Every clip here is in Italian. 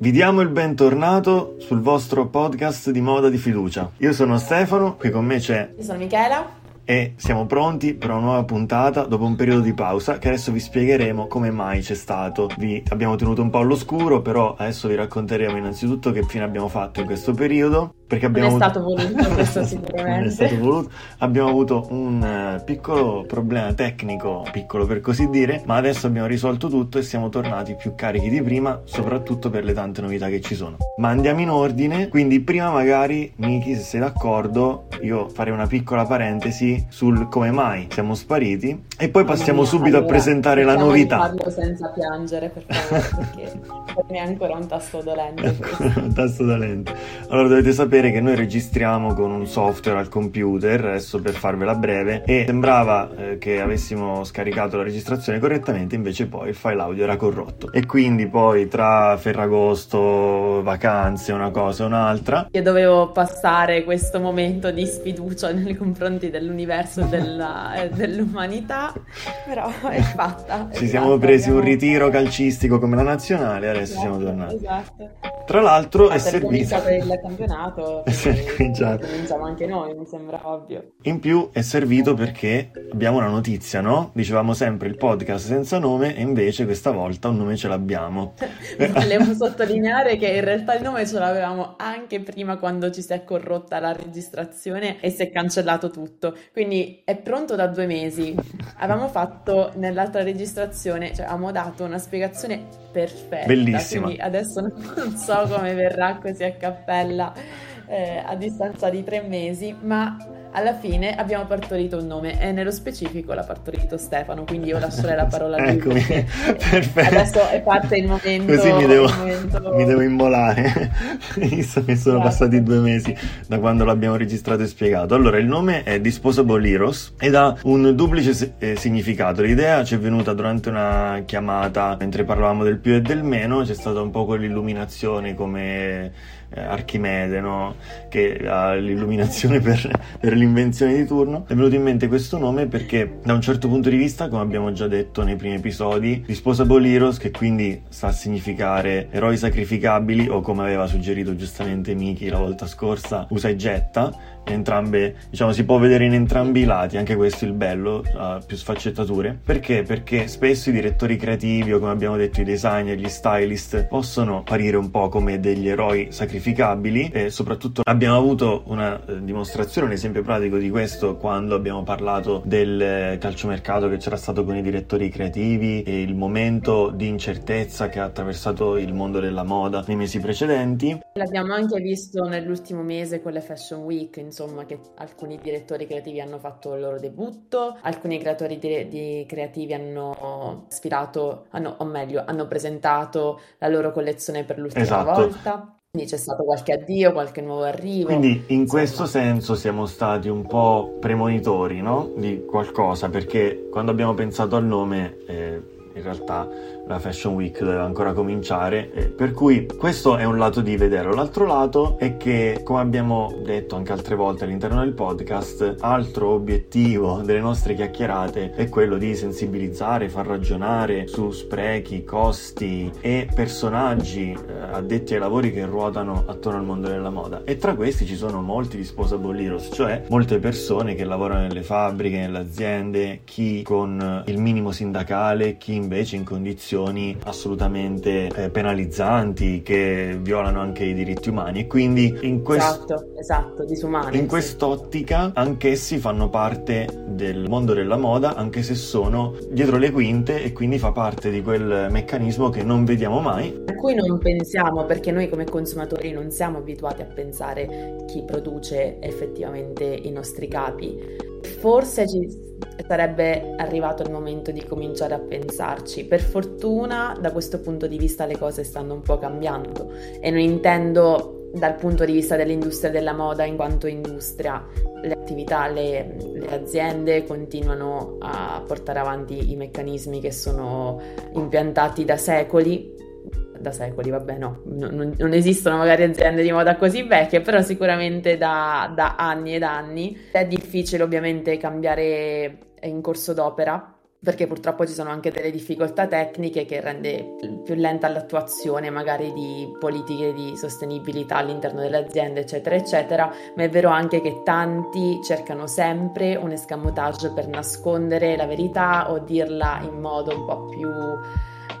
Vi diamo il bentornato sul vostro podcast di moda di fiducia. Io sono Stefano, qui con me c'è... Io sono Michela. E siamo pronti per una nuova puntata dopo un periodo di pausa che adesso vi spiegheremo come mai c'è stato. Vi abbiamo tenuto un po' all'oscuro, però adesso vi racconteremo innanzitutto che fine abbiamo fatto in questo periodo perché abbiamo non è stato voluto questo sicuramente. non è stato voluto. Abbiamo avuto un uh, piccolo problema tecnico, piccolo per così dire, ma adesso abbiamo risolto tutto e siamo tornati più carichi di prima, soprattutto per le tante novità che ci sono. Ma andiamo in ordine, quindi prima magari, Miki, se sei d'accordo, io farei una piccola parentesi sul come mai siamo spariti e poi passiamo mia, subito allora, a presentare la novità. Parlo senza piangere, per favore, perché per me è ancora un tasto dolente. un tasto dolente. Allora dovete sapere che noi registriamo con un software al computer, adesso per farvela breve, e sembrava eh, che avessimo scaricato la registrazione correttamente, invece poi il file audio era corrotto. E quindi poi tra Ferragosto, vacanze, una cosa e un'altra... Io dovevo passare questo momento di sfiducia nei confronti dell'universo e della, eh, dell'umanità, però è fatta. Ci siamo fatta, presi abbiamo... un ritiro calcistico come la nazionale, adesso esatto, siamo tornati. Esatto. Tra l'altro è servito... per il campionato cominciamo anche noi, mi sembra ovvio. In più è servito perché abbiamo una notizia, no? Dicevamo sempre il podcast senza nome e invece questa volta un nome ce l'abbiamo. Volevo sottolineare che in realtà il nome ce l'avevamo anche prima quando ci si è corrotta la registrazione e si è cancellato tutto. Quindi è pronto da due mesi. Avevamo fatto nell'altra registrazione, cioè avevamo dato una spiegazione perfetta. Bellissima. Quindi adesso non so come verrà così a cappella eh, a distanza di tre mesi, ma alla fine abbiamo partorito un nome e nello specifico l'ha partorito Stefano, quindi io lascerei la parola a lui. Eccomi, perfetto. Adesso è parte il momento. Così mi devo, momento... mi devo immolare, visto che sono esatto. passati due mesi da quando l'abbiamo registrato e spiegato. Allora, il nome è Disposable Heroes ed ha un duplice eh, significato. L'idea ci è venuta durante una chiamata, mentre parlavamo del più e del meno, c'è stata un po' quell'illuminazione come eh, Archimede, no? che ha l'illuminazione per, per, l'invenzione di turno. È venuto in mente questo nome perché da un certo punto di vista, come abbiamo già detto nei primi episodi, Disposable Heroes, che quindi sta a significare eroi sacrificabili o come aveva suggerito giustamente Miki la volta scorsa, usa e getta, entrambe, diciamo, si può vedere in entrambi i lati, anche questo è il bello, ha più sfaccettature. Perché? Perché spesso i direttori creativi o come abbiamo detto i designer, gli stylist possono apparire un po' come degli eroi sacrificabili e soprattutto abbiamo avuto una eh, dimostrazione, un esempio pratico di questo quando abbiamo parlato del eh, calciomercato che c'era stato con i direttori creativi e il momento di incertezza che ha attraversato il mondo della moda nei mesi precedenti. L'abbiamo anche visto nell'ultimo mese con le Fashion Week, insomma insomma, che alcuni direttori creativi hanno fatto il loro debutto, alcuni creatori di, di creativi hanno sfilato, hanno, o meglio, hanno presentato la loro collezione per l'ultima esatto. volta. Quindi c'è stato qualche addio, qualche nuovo arrivo. Quindi in questo senso siamo stati un po' premonitori no? di qualcosa, perché quando abbiamo pensato al nome, eh, in realtà la Fashion Week doveva ancora cominciare, eh, per cui questo è un lato di vederlo. L'altro lato è che, come abbiamo detto anche altre volte all'interno del podcast, altro obiettivo delle nostre chiacchierate è quello di sensibilizzare, far ragionare su sprechi, costi e personaggi eh, addetti ai lavori che ruotano attorno al mondo della moda. E tra questi ci sono molti disposable heroes, cioè molte persone che lavorano nelle fabbriche, nelle aziende, chi con il minimo sindacale, chi invece in condizioni assolutamente eh, penalizzanti che violano anche i diritti umani. E quindi in, quest... esatto, esatto, disumani, in quest'ottica anch'essi fanno parte del mondo della moda anche se sono dietro le quinte e quindi fa parte di quel meccanismo che non vediamo mai. A cui non pensiamo perché noi come consumatori non siamo abituati a pensare chi produce effettivamente i nostri capi forse sarebbe arrivato il momento di cominciare a pensarci. Per fortuna da questo punto di vista le cose stanno un po' cambiando e non intendo dal punto di vista dell'industria della moda in quanto industria. Le attività, le, le aziende continuano a portare avanti i meccanismi che sono impiantati da secoli da secoli, vabbè no, non, non, esistono magari aziende di moda così vecchie, però sicuramente da, da anni ed anni. È difficile ovviamente cambiare in corso d'opera, perché purtroppo ci sono anche delle difficoltà tecniche che rende più lenta l'attuazione magari di politiche di sostenibilità all'interno delle aziende, eccetera, eccetera, ma è vero anche che tanti cercano sempre un escamotage per nascondere la verità o dirla in modo un po' più...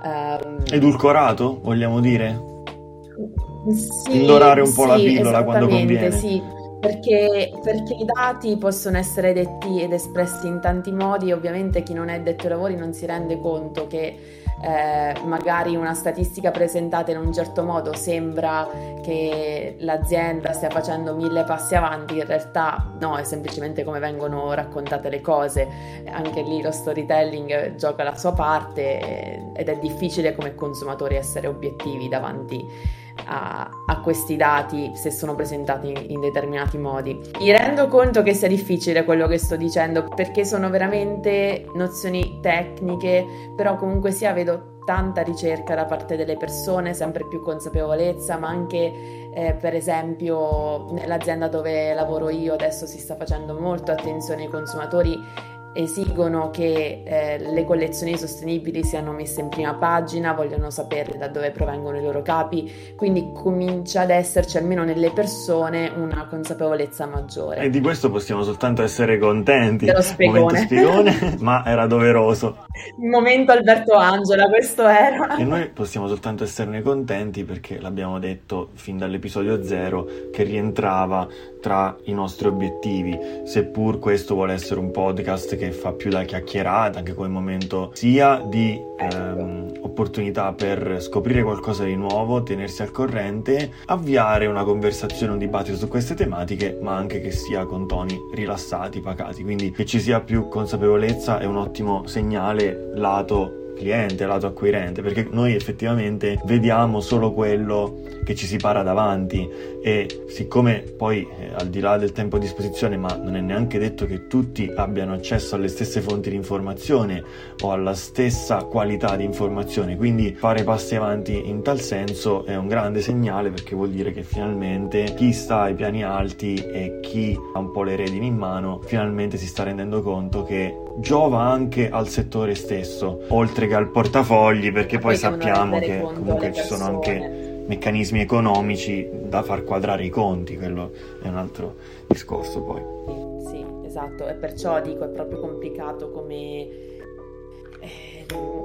Um... Edulcorato, vogliamo dire? Sì, Indorare un po' la pillola quando conviene. Sì perché, perché, i dati possono essere detti ed espressi in tanti modi, ovviamente chi non è detto ai lavori non si rende conto che eh, magari una statistica presentata in un certo modo sembra che l'azienda stia facendo mille passi avanti, in realtà no, è semplicemente come vengono raccontate le cose, anche lì lo storytelling gioca la sua parte eh, ed è difficile come consumatori essere obiettivi davanti a, a, questi dati se sono presentati in, in, determinati modi. Mi rendo conto che sia difficile quello che sto dicendo perché sono veramente nozioni tecniche, però comunque sia vedo tanta ricerca da parte delle persone, sempre più consapevolezza, ma anche eh, per esempio nell'azienda dove lavoro io adesso si sta facendo molto attenzione ai consumatori esigono che eh, le collezioni sostenibili siano messe in prima pagina, vogliono sapere da dove provengono i loro capi, quindi comincia ad esserci almeno nelle persone una consapevolezza maggiore. E di questo possiamo soltanto essere contenti. Dello spiegone. spiegone ma era doveroso. Il momento Alberto Angela, questo era. E noi possiamo soltanto esserne contenti perché l'abbiamo detto fin dall'episodio zero che rientrava tra i nostri obiettivi, seppur questo vuole essere un podcast che fa più da chiacchierata, anche come momento sia di ehm, opportunità per scoprire qualcosa di nuovo, tenersi al corrente, avviare una conversazione, un dibattito su queste tematiche, ma anche che sia con toni rilassati, pacati, quindi che ci sia più consapevolezza è un ottimo segnale lato cliente, lato acquirente, perché noi effettivamente vediamo solo quello che ci si para davanti e siccome poi eh, al di là del tempo a disposizione, ma non è neanche detto che tutti abbiano accesso alle stesse fonti di informazione o alla stessa qualità di informazione, quindi fare passi avanti in tal senso è un grande segnale perché vuol dire che finalmente chi sta ai piani alti e chi ha un po' le redini in mano finalmente si sta rendendo conto che giova anche al settore stesso, oltre che al portafogli, perché poi, poi sappiamo che comunque ci sono anche meccanismi economici da far quadrare i conti, quello è un altro discorso poi. Sì, esatto, e perciò dico è proprio complicato come...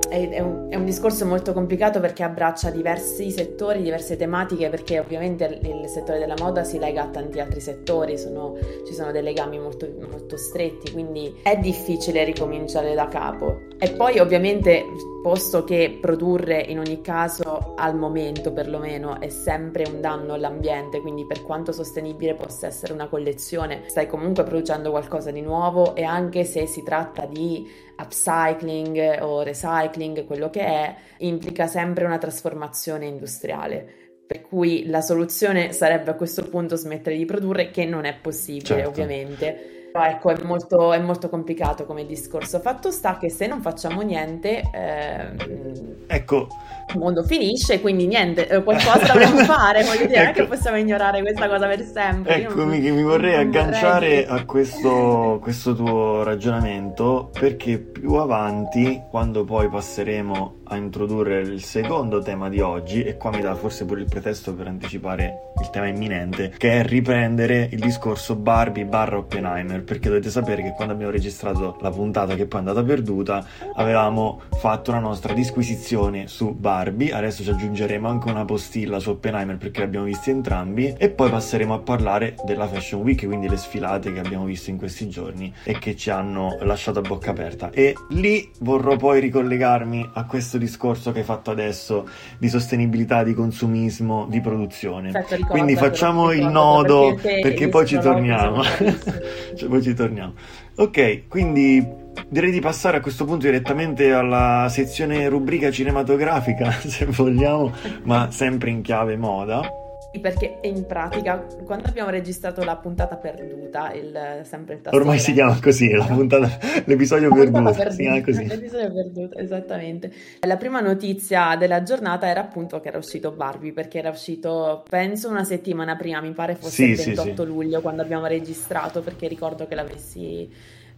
È, è, un, è, un, discorso molto complicato perché abbraccia diversi settori, diverse tematiche, perché ovviamente il, settore della moda si lega a tanti altri settori, sono, ci sono dei legami molto, molto stretti, quindi è difficile ricominciare da capo. E poi ovviamente, posto che produrre in ogni caso al momento perlomeno è sempre un danno all'ambiente, quindi per quanto sostenibile possa essere una collezione, stai comunque producendo qualcosa di nuovo e anche se si tratta di upcycling o recycling, quello che è, implica sempre una trasformazione industriale. Per cui la soluzione sarebbe a questo punto smettere di produrre, che non è possibile certo. ovviamente però ecco, è molto, è molto, complicato come discorso. Fatto sta che se non facciamo niente, ehm, ecco. il mondo finisce, quindi niente, eh, qualcosa dovremmo fare. Voglio dire, ecco. non è che ecco. possiamo ignorare questa cosa per sempre. Eccomi, che mi vorrei agganciare vorrei... a questo, questo tuo ragionamento, perché più avanti, quando poi passeremo a introdurre il secondo tema di oggi, e qua mi dà forse pure il pretesto per anticipare il tema imminente, che è riprendere il discorso Barbie barra Oppenheimer, perché dovete sapere che quando abbiamo registrato la puntata che poi è andata perduta, avevamo fatto una nostra disquisizione su Barbie, adesso ci aggiungeremo anche una postilla su Oppenheimer perché l'abbiamo visti entrambi, e poi passeremo a parlare della Fashion Week, quindi le sfilate che abbiamo visto in questi giorni e che ci hanno lasciato a bocca aperta. E lì vorrò poi ricollegarmi a questo discorso che hai fatto adesso di sostenibilità, di consumismo, di produzione. Certo, ricordo, Quindi facciamo il nodo perché, perché poi ci torniamo. cioè, poi ci torniamo. Ok, quindi direi di passare a questo punto direttamente alla sezione rubrica cinematografica, se vogliamo, ma sempre in chiave moda perché in pratica quando abbiamo registrato la puntata perduta il, sempre il tasto ormai si chiama così puntata, l'episodio perduto, perduta, chiama così. l'episodio perduto esattamente. La prima notizia della giornata era appunto che era uscito Barbie perché era uscito penso una settimana prima mi pare fosse sì, il 28 sì, luglio quando abbiamo registrato perché ricordo che l'avessi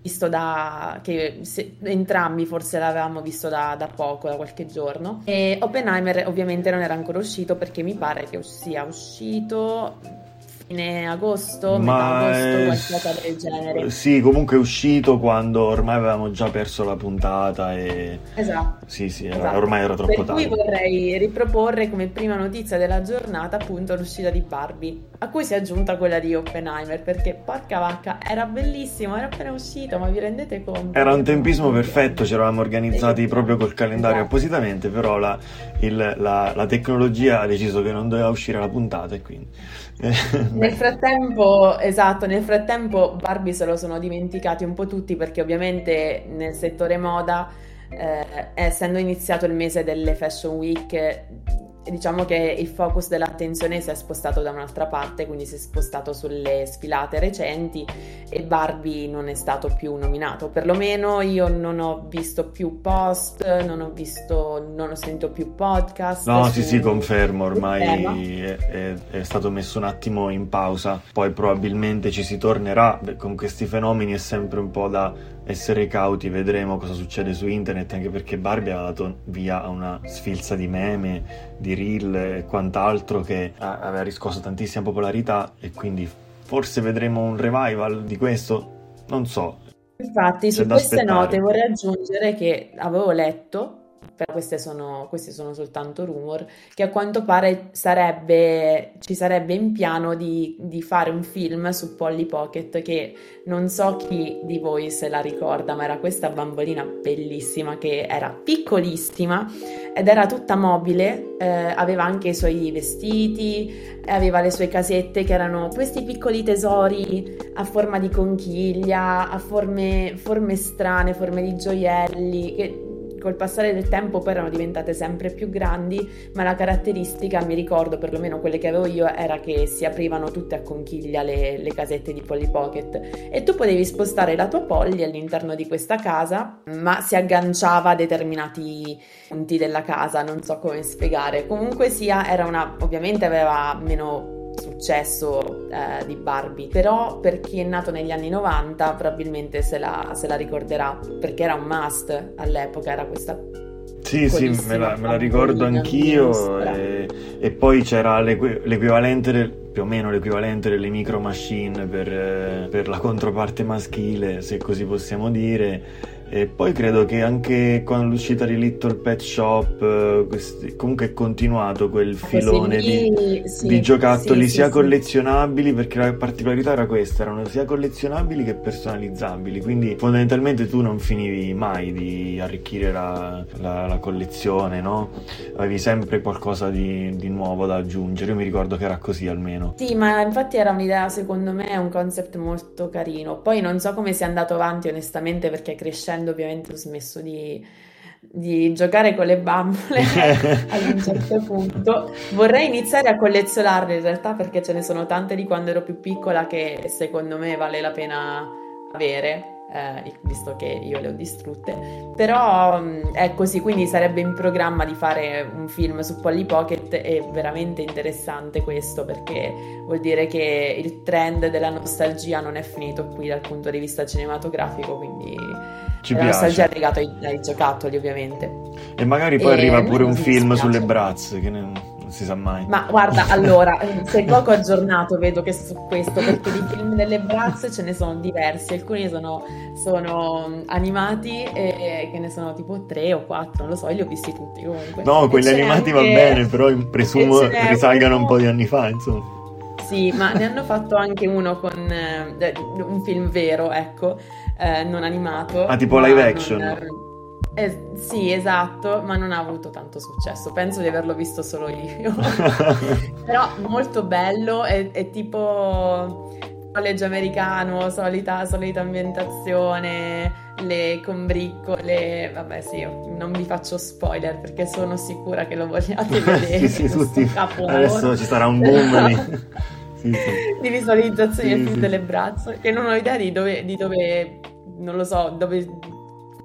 visto da che se, entrambi forse l'avevamo visto da, da, poco, da qualche giorno. E Oppenheimer ovviamente non era ancora uscito perché mi pare che sia uscito fine agosto, Ma metà agosto, qualcosa del genere. Sì, comunque è uscito quando ormai avevamo già perso la puntata e... Esatto. Sì, sì, era, esatto. ormai era troppo tardi. Per cui vorrei riproporre come prima notizia della giornata appunto l'uscita di Barbie, a cui si è aggiunta quella di Oppenheimer, perché porca vacca, era bellissimo, era appena uscito, ma vi rendete conto? Era un tempismo perfetto, ci eravamo organizzati sì. proprio col calendario esatto. appositamente, però la, il, la, la tecnologia ha deciso che non doveva uscire la puntata e quindi... nel frattempo, esatto, nel frattempo Barbie se lo sono dimenticati un po' tutti perché ovviamente nel settore moda, eh, essendo iniziato il mese delle Fashion Week, diciamo che il focus dell'attenzione si è spostato da un'altra parte, quindi si è spostato sulle sfilate recenti e Barbie non è stato più nominato. Perlomeno io non ho visto più post, non ho visto, non ho sentito più podcast. No, sì, sì, confermo, ormai è, è, è, stato messo un attimo in pausa, poi probabilmente ci si tornerà, con questi fenomeni è sempre un po' da essere cauti, vedremo cosa succede su internet, anche perché Barbie ha dato via a una sfilza di meme, di reel e quant'altro che aveva riscosso tantissima popolarità e quindi forse vedremo un revival di questo, non so. Infatti, su queste aspettare. note vorrei aggiungere che avevo letto però queste sono, questi sono soltanto rumor, che a quanto pare sarebbe, ci sarebbe in piano di, di, fare un film su Polly Pocket che non so chi di voi se la ricorda, ma era questa bambolina bellissima che era piccolissima ed era tutta mobile, eh, aveva anche i suoi vestiti, aveva le sue casette che erano questi piccoli tesori a forma di conchiglia, a forme, forme strane, forme di gioielli, che col passare del tempo poi erano diventate sempre più grandi, ma la caratteristica, mi ricordo perlomeno quelle che avevo io, era che si aprivano tutte a conchiglia le, le casette di Polly Pocket e tu potevi spostare la tua Polly all'interno di questa casa, ma si agganciava a determinati punti della casa, non so come spiegare. Comunque sia, era una, ovviamente aveva meno successo eh, di Barbie, però per chi è nato negli anni 90 probabilmente se la, se la ricorderà perché era un must all'epoca, era questa sì, sì, me la, me la ricordo anch'io e, e, poi c'era l'equ- l'equivalente del, più o meno l'equivalente delle micro machine per, per la controparte maschile, se così possiamo dire e poi credo che anche con l'uscita di Little Pet Shop, eh, questi, comunque è continuato quel filone di, sì, di, giocattoli sì, sia sì, collezionabili, perché la particolarità era questa, erano sia collezionabili che personalizzabili, quindi fondamentalmente tu non finivi mai di arricchire la, la, la collezione, no? Avevi sempre qualcosa di, di, nuovo da aggiungere, io mi ricordo che era così almeno. Sì, ma infatti era un'idea, secondo me, un concept molto carino. Poi non so come sia andato avanti onestamente perché crescendo crescendo ovviamente ho smesso di, di giocare con le bambole ad un certo punto. Vorrei iniziare a collezionarle in realtà perché ce ne sono tante di quando ero più piccola che secondo me vale la pena avere. Eh, visto che io le ho distrutte, però mm, è così, quindi sarebbe in programma di fare un film su Polly Pocket. È veramente interessante questo perché vuol dire che il trend della nostalgia non è finito qui dal punto di vista cinematografico, quindi ci la piace. nostalgia è legata ai, ai, giocattoli, ovviamente. E magari poi e arriva pure un film sulle brazze, che ne, si sa mai. Ma guarda, allora, sei poco aggiornato, vedo che su questo, perché di film delle brazze ce ne sono diversi, alcuni sono, sono animati e che ne sono tipo tre o quattro, non lo so, li ho visti tutti comunque. No, quelli animati anche... va bene, però presumo risalgano un po' di anni fa, insomma. Sì, ma ne hanno fatto anche uno con eh, un film vero, ecco, eh, non animato. Ah, tipo live action? Non, eh, sì, esatto, ma non ha avuto tanto successo. Penso di averlo visto solo io. Però molto bello, è, è tipo college americano, solita, solita ambientazione, le combriccole, vabbè sì, non vi faccio spoiler perché sono sicura che lo vogliate vedere. sì, sì, tutti. Adesso ci sarà un boom di... sì, sì. di visualizzazioni sì, del film delle braccia, che non ho idea di dove, di dove non lo so, dove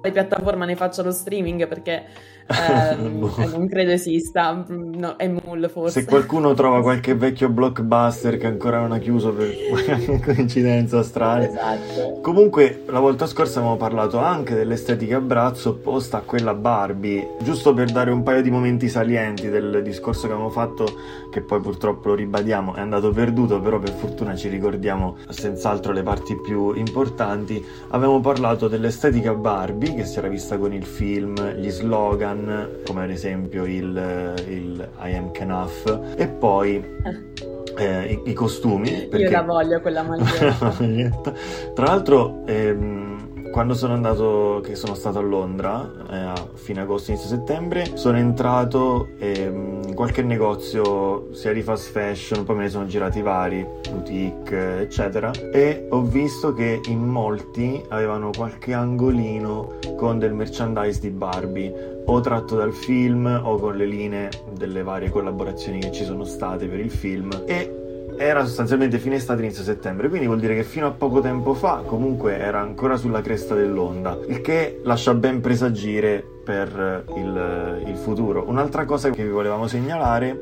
piattaforma ne faccia lo streaming perché Um, non credo esista, no, è Mull forse. Se qualcuno trova qualche vecchio blockbuster che ancora non ha chiuso per coincidenza strana. Esatto. Comunque, la volta scorsa avevamo parlato anche dell'estetica a braccio opposta a quella Barbie, giusto per dare un paio di momenti salienti del discorso che avevamo fatto, che poi purtroppo lo ribadiamo, è andato perduto, però per fortuna ci ricordiamo senz'altro le parti più importanti. Avevamo parlato dell'estetica Barbie, che si era vista con il film, gli slogan, come ad esempio il, il I am Knuff, e poi eh, i, i, costumi. Perché... Io la voglio quella maglietta. Tra l'altro, ehm, quando sono andato, che sono stato a Londra eh, a fine agosto, inizio settembre, sono entrato ehm, in qualche negozio sia di fast fashion, poi me ne sono girati vari, boutique, eccetera, e ho visto che in molti avevano qualche angolino con del merchandise di Barbie, o tratto dal film o con le linee delle varie collaborazioni che ci sono state per il film. E era sostanzialmente fine estate, inizio settembre, quindi vuol dire che fino a poco tempo fa comunque era ancora sulla cresta dell'onda, il che lascia ben presagire per il, il, futuro. Un'altra cosa che vi volevamo segnalare,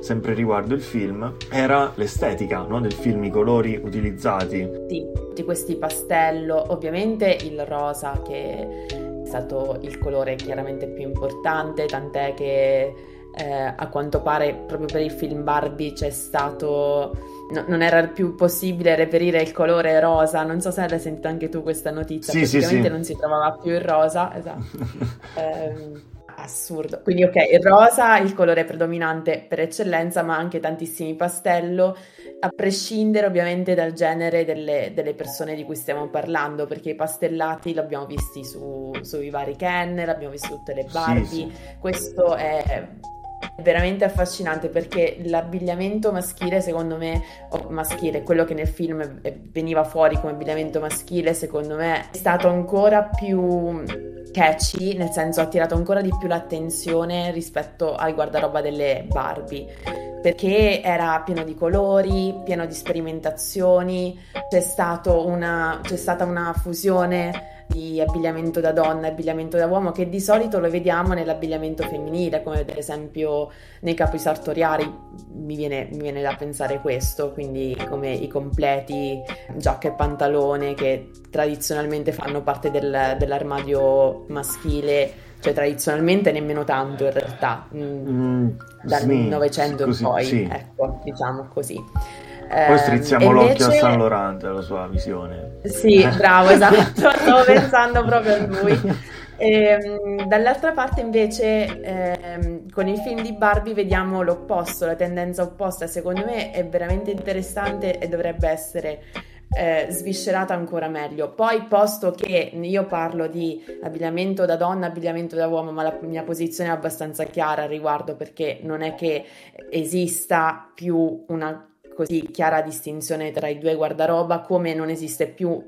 sempre riguardo il film, era l'estetica no? del film, i colori utilizzati. Sì, di questi pastello, ovviamente il rosa che è stato il colore chiaramente più importante, tant'è che eh, a quanto pare proprio per il film Barbie c'è stato no, non era più possibile reperire il colore rosa. Non so se l'hai sentito anche tu questa notizia. Sì, praticamente sì, sì. non si trovava più il rosa esatto. Eh, assurdo. Quindi ok il rosa il colore predominante per eccellenza ma anche tantissimi pastello a prescindere ovviamente dal genere delle, delle, persone di cui stiamo parlando, perché i pastellati l'abbiamo visti su, sui vari Ken, l'abbiamo visto tutte le Barbie, questo è veramente affascinante perché l'abbigliamento maschile, secondo me, o maschile, quello che nel film veniva fuori come abbigliamento maschile, secondo me è stato ancora più catchy, nel senso ha attirato ancora di più l'attenzione rispetto al guardaroba delle Barbie perché era pieno di colori, pieno di sperimentazioni, c'è, una, c'è stata una fusione di abbigliamento da donna e abbigliamento da uomo che di solito lo vediamo nell'abbigliamento femminile, come ad esempio nei capi sartoriali, mi viene, mi viene da pensare questo, quindi come i completi, giacca e pantalone che tradizionalmente fanno parte del, dell'armadio maschile cioè tradizionalmente nemmeno tanto in realtà, mm, mm dal sì, Novecento in poi, sì. ecco, diciamo così. Poi strizziamo eh, l'occhio invece... a San Laurent, la sua visione. Sì, bravo, esatto, stavo pensando proprio a lui. E, ehm, dall'altra parte invece ehm, con il film di Barbie vediamo l'opposto, la tendenza opposta, secondo me è veramente interessante e dovrebbe essere eh, sviscerata ancora meglio. Poi, posto che io parlo di abbigliamento da donna, abbigliamento da uomo, ma la mia posizione è abbastanza chiara al riguardo perché non è che esista più una così chiara distinzione tra i due guardaroba, come non esiste più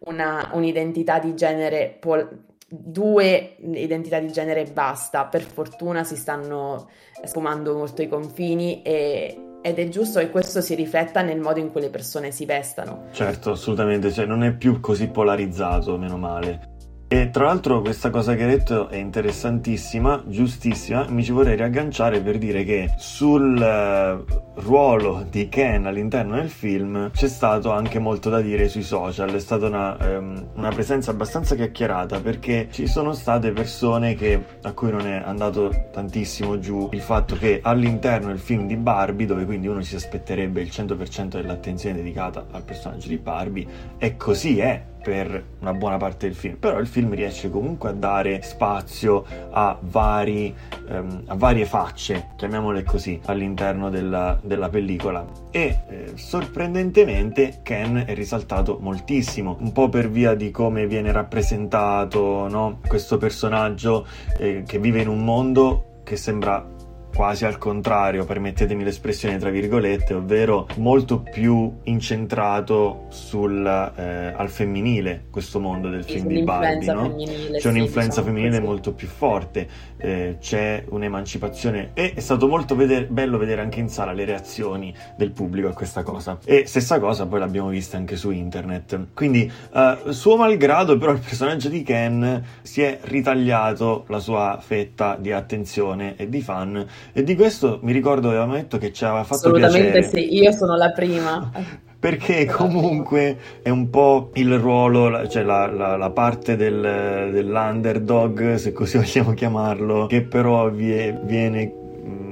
una, un'identità di genere, pol- due identità di genere e basta. Per fortuna si stanno sfumando molto i confini e, ed è giusto che questo si rifletta nel modo in cui le persone si vestano. Certo, assolutamente, cioè non è più così polarizzato, meno male. E tra l'altro questa cosa che hai detto è interessantissima, giustissima, mi ci vorrei riagganciare per dire che sul eh, ruolo di Ken all'interno del film c'è stato anche molto da dire sui social, è stata una, um, una presenza abbastanza chiacchierata perché ci sono state persone che, a cui non è andato tantissimo giù il fatto che all'interno del film di Barbie, dove quindi uno si aspetterebbe il 100% dell'attenzione dedicata al personaggio di Barbie, e così è per una buona parte del film, però il film riesce comunque a dare spazio a, vari, um, a varie facce, chiamiamole così, all'interno della, della pellicola. E eh, sorprendentemente Ken è risaltato moltissimo, un po' per via di come viene rappresentato no? questo personaggio eh, che vive in un mondo che sembra quasi al contrario, permettetemi l'espressione tra virgolette, ovvero molto più incentrato sul, eh, al femminile questo mondo del film di Barbie. No? C'è un'influenza sì, diciamo femminile così. molto più forte, eh, c'è un'emancipazione e è stato molto veder- bello vedere anche in sala le reazioni del pubblico a questa cosa. E stessa cosa poi l'abbiamo vista anche su internet. Quindi, eh, suo malgrado, però, il personaggio di Ken si è ritagliato la sua fetta di attenzione e di fan e di questo mi ricordo avevamo detto che ci aveva fatto Assolutamente piacere. sì, io sono la prima. Perché comunque è un po' il ruolo, cioè la, la, la parte del, dell'underdog, se così vogliamo chiamarlo, che però viene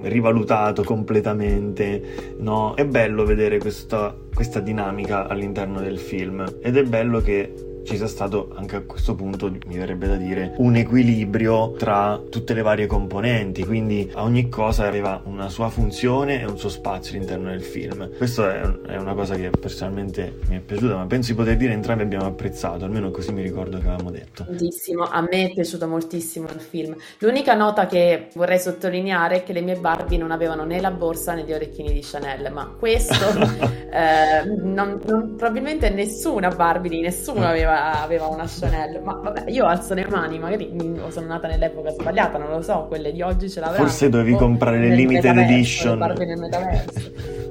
rivalutato completamente, no? È bello vedere questa, questa dinamica all'interno del film ed è bello che ci sia stato anche a questo punto, mi verrebbe da dire, un equilibrio tra tutte le varie componenti, quindi ogni cosa aveva una sua funzione e un suo spazio all'interno del film. Questa è, una cosa che personalmente mi è piaciuta, ma penso di poter dire entrambi abbiamo apprezzato, almeno così mi ricordo che avevamo detto. Tantissimo, a me è piaciuto moltissimo il film. L'unica nota che vorrei sottolineare è che le mie Barbie non avevano né la borsa né gli orecchini di Chanel, ma questo eh, non, non, probabilmente nessuna Barbie di nessuno aveva aveva una Chanel, ma vabbè, io alzo le mani, magari sono nata nell'epoca sbagliata, non lo so, quelle di oggi ce l'avranno. Forse dovevi comprare le limited edition. nel metaverso.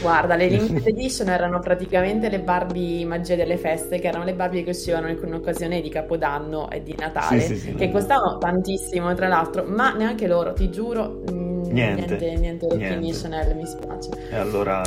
Guarda, le limited edition erano praticamente le Barbie magia delle feste, che erano le Barbie che uscivano in occasione di Capodanno e di Natale, sì, sì, sì, che costavano tantissimo, tra l'altro, ma neanche loro, ti giuro, mm, niente, niente, niente, niente. Chanel, mi spiace. E allora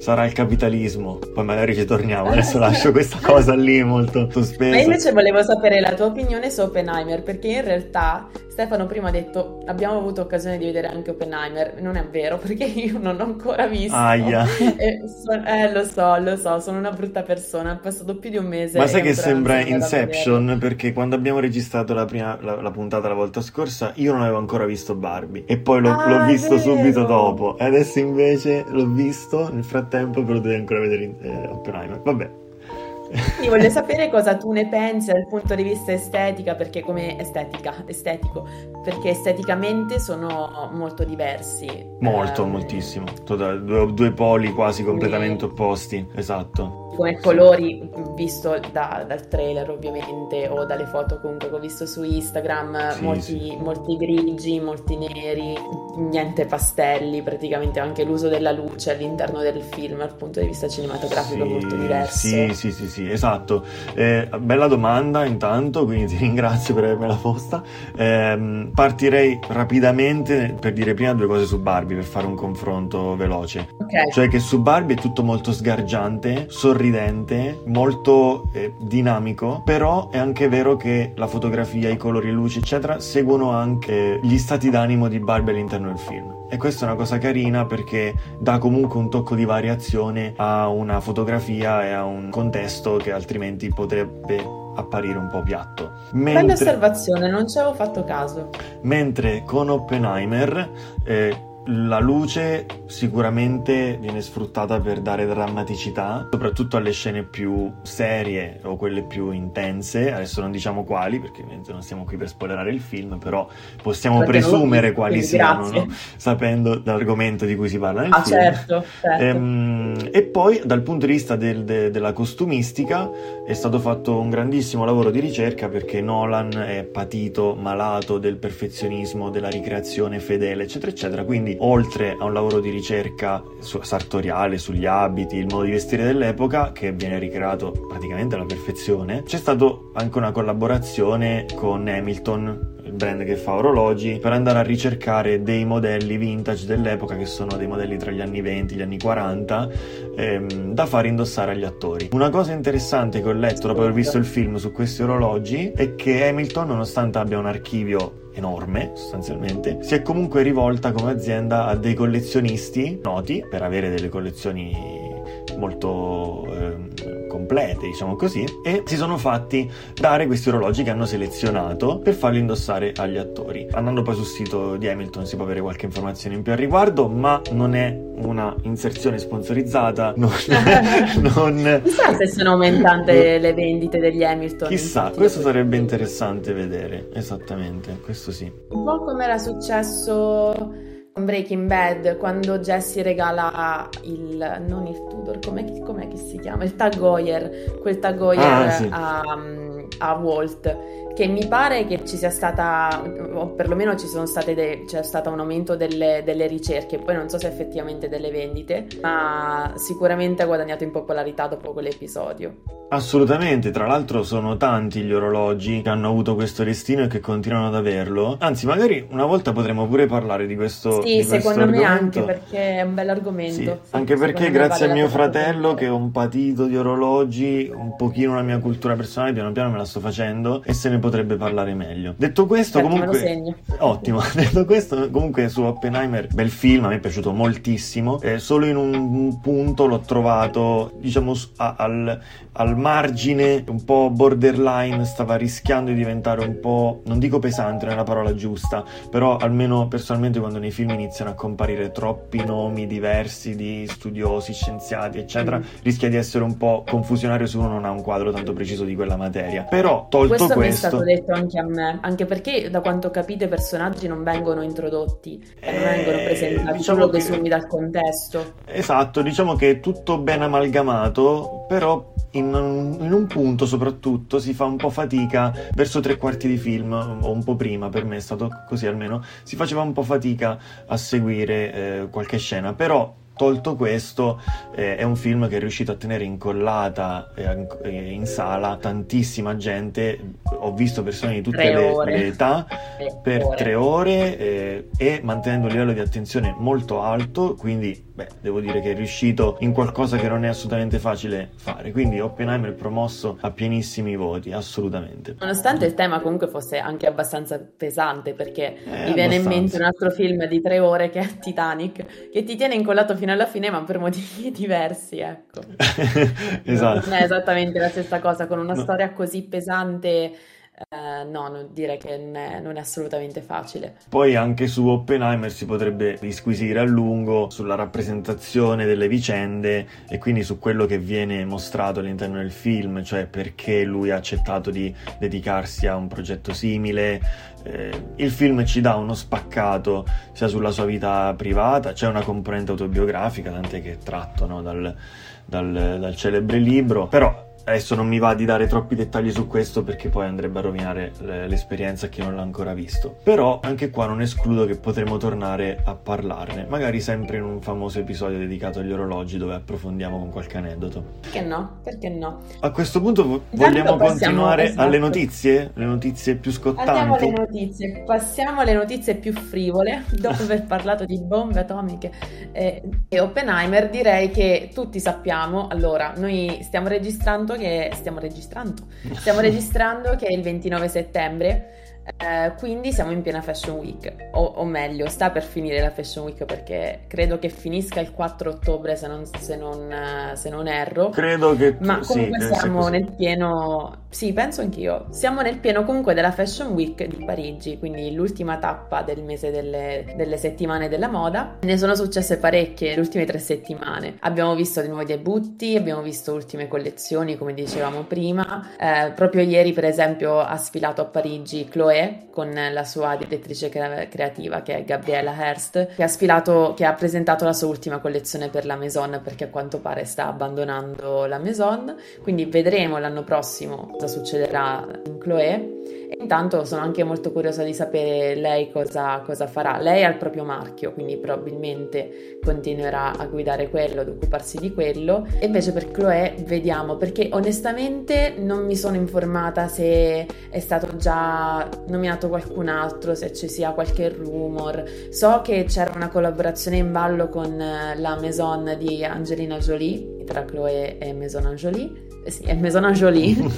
sarà il capitalismo. Poi magari ci torniamo. Adesso lascio questa cosa lì molto sospesa. Ma invece volevo sapere la tua opinione su Oppenheimer, perché in realtà Stefano prima ha detto abbiamo avuto occasione di vedere anche Oppenheimer. Non è vero, perché io non l'ho ancora visto. Aia. So, eh, lo so, lo so, sono una brutta persona. È passato più di un mese. Ma sai che sembra Inception? Perché quando abbiamo registrato la, prima, la, la, puntata la volta scorsa, io non avevo ancora visto Barbie. E poi l'ho, ah, l'ho visto subito dopo. E adesso invece l'ho visto nel frattempo tempo, però devi ancora vedere eh, Oppenheimer. Vabbè. Io voglio sapere cosa tu ne pensi dal punto di vista estetica, perché come estetica, estetico, perché esteticamente sono molto diversi. Molto, eh, moltissimo. Due, due, poli quasi completamente opposti, esatto come colori visto da, dal trailer ovviamente o dalle foto comunque che ho visto su Instagram sì, molti, sì. molti, grigi molti neri niente pastelli praticamente anche l'uso della luce all'interno del film dal punto di vista cinematografico sì, molto diverso sì sì sì, sì esatto eh, bella domanda intanto quindi ti ringrazio per avermela posta eh, partirei rapidamente per dire prima due cose su Barbie per fare un confronto veloce okay. cioè che su Barbie è tutto molto sgargiante sorridente sorridente, molto eh, dinamico, però è anche vero che la fotografia, i colori, le luci, eccetera, seguono anche gli stati d'animo di Barbie all'interno del film. E questa è una cosa carina perché dà comunque un tocco di variazione a una fotografia e a un contesto che altrimenti potrebbe apparire un po' piatto. Mentre, Bella osservazione, non ci avevo fatto caso. Mentre con Oppenheimer eh, la luce sicuramente viene sfruttata per dare drammaticità, soprattutto alle scene più serie o quelle più intense. Adesso non diciamo quali, perché non siamo qui per spoilerare il film, però possiamo perché presumere quali siano, no? sapendo l'argomento di cui si parla nel ah, film. Certo, certo. Ehm, e poi, dal punto di vista del, de, della costumistica, è stato fatto un grandissimo lavoro di ricerca perché Nolan è patito, malato del perfezionismo, della ricreazione fedele, eccetera, eccetera. Quindi quindi oltre a un lavoro di ricerca sartoriale sugli abiti, il modo di vestire dell'epoca, che viene ricreato praticamente alla perfezione, c'è stata anche una collaborazione con Hamilton, il brand che fa orologi, per andare a ricercare dei modelli vintage dell'epoca, che sono dei modelli tra gli anni 20 e gli anni 40, ehm, da fare indossare agli attori. Una cosa interessante che ho letto dopo aver visto il film su questi orologi è che Hamilton, nonostante abbia un archivio enorme sostanzialmente, si è comunque rivolta come azienda a dei collezionisti noti per avere delle collezioni molto eh, complete, diciamo così, e si sono fatti dare questi orologi che hanno selezionato per farli indossare agli attori. Andando poi sul sito di Hamilton si può avere qualche informazione in più al riguardo, ma non è una inserzione sponsorizzata, non... non... Chissà se sono aumentate le vendite degli Hamilton. Chissà, questo sarebbe interessante vedere, esattamente, questo sì. Un po' come era successo con Breaking Bad, quando Jesse regala il, non il Tudor, com'è, com'è che si chiama? Il Tag Heuer, quel Tag Heuer ah, sì. a, a Walt che mi pare che ci sia stata, o perlomeno ci sono state de- c'è stato un aumento delle, delle, ricerche, poi non so se effettivamente delle vendite, ma sicuramente ha guadagnato in popolarità dopo quell'episodio. Assolutamente, tra l'altro sono tanti gli orologi che hanno avuto questo destino e che continuano ad averlo. Anzi, magari una volta potremo pure parlare di questo. Sì, di secondo me anche perché è un bel argomento. Sì, sì, anche perché grazie vale a mio fratello che è un patito di orologi, un pochino la mia cultura personale, piano piano me la sto facendo e se ne potrebbe parlare meglio. Detto questo, Certo, me lo comunque. Ottimo, detto questo, comunque su Oppenheimer, bel film, a me è piaciuto moltissimo. Eh, solo in un punto l'ho trovato, diciamo, a- al, al margine, un po' borderline, stava rischiando di diventare un po', non dico pesante, non è la parola giusta, però almeno personalmente quando nei film iniziano a comparire troppi nomi diversi di studiosi, scienziati, eccetera, Mm. rischia di essere un po' confusionario se uno non ha un quadro tanto preciso di quella materia. Però, tolto Questo, questo... stato detto anche a me, anche perché da quanto ho capito i personaggi non vengono introdotti, e non vengono Eh, presentati, diciamo solo che- desumi dal contesto. Esatto, diciamo che è tutto ben amalgamato, però in un, in un punto soprattutto si fa un po' fatica verso tre quarti di film, o un po' prima, per me è stato così almeno, si faceva un po' fatica a seguire eh, qualche scena, però tolto questo eh, è un film che è riuscito a tenere incollata eh, eh, in sala tantissima gente, ho visto persone di tutte le, le età Tre per ore. tre ore eh, e mantenendo un livello di attenzione molto alto, quindi beh, devo dire che è riuscito in qualcosa che non è assolutamente facile fare. Quindi Oppenheimer promosso a pienissimi voti, assolutamente. Nonostante il tema comunque fosse anche abbastanza pesante, perché Eh, mi viene in abbastanza. mente un altro film di tre ore che è Titanic, che ti tiene incollato fino alla fine, ma per motivi diversi, ecco. esatto. Non è esattamente la stessa cosa, con una No. storia così pesante, eh, no, direi che non è, non è assolutamente facile. Poi anche su Oppenheimer si potrebbe disquisire a lungo sulla rappresentazione delle vicende e quindi su quello che viene mostrato all'interno del film, cioè perché lui ha accettato di dedicarsi a un progetto simile. Eh, il film ci dà uno spaccato sia sulla sua vita privata, c'è una componente autobiografica, tant'è che è tratto no, dal, dal- dal celebre libro, però Adesso non mi va di dare troppi dettagli su questo perché poi andrebbe a rovinare l'esperienza a chi non l'ha ancora visto. Però anche qua non escludo che potremo tornare a parlarne, magari sempre in un famoso episodio dedicato agli orologi dove approfondiamo con qualche aneddoto. Perché no? Perché no? A questo punto Intanto vogliamo continuare esatto. alle notizie? Le notizie più Andiamo alle scottanti? notizie, passiamo alle notizie più frivole, dopo aver parlato di bombe atomiche eh, e Oppenheimer, direi che tutti sappiamo, allora, noi stiamo registrando che, stiamo registrando, stiamo registrando che è il 29 settembre, eh, quindi siamo in piena Fashion Week, o, o meglio, sta per finire la Fashion Week perché credo che finisca il 4 ottobre se non, se non, eh, se non erro. Credo che Ma sì, comunque che sia siamo nel pieno, sì, penso anch'io. Siamo nel pieno comunque della Fashion Week di Parigi, quindi l'ultima tappa del mese delle, delle settimane della moda. Ne sono successe parecchie le ultime tre settimane. Abbiamo visto dei nuovi debutti, abbiamo visto ultime collezioni, come dicevamo prima. Eh, proprio ieri, per esempio, ha sfilato a Parigi Chloé con la sua direttrice crea- creativa che è Gabriella Hearst, che ha sfilato, che ha presentato la sua ultima collezione per la Maison perché a quanto pare sta abbandonando la Maison. Quindi vedremo l'anno prossimo cosa succederà in Chloé. E intanto sono anche molto curiosa di sapere lei cosa, cosa farà. Lei ha il proprio marchio, quindi probabilmente continuerà a guidare quello, ad occuparsi di quello. E invece per Chloé vediamo, perché onestamente non mi sono informata se è stato già nominato qualcun altro, se ci sia qualche rumor. So che c'era una collaborazione in ballo con eh, la Maison di Angelina Jolie, tra Chloé e Maison Jolie. Eh Sì, è Maison Jolie, non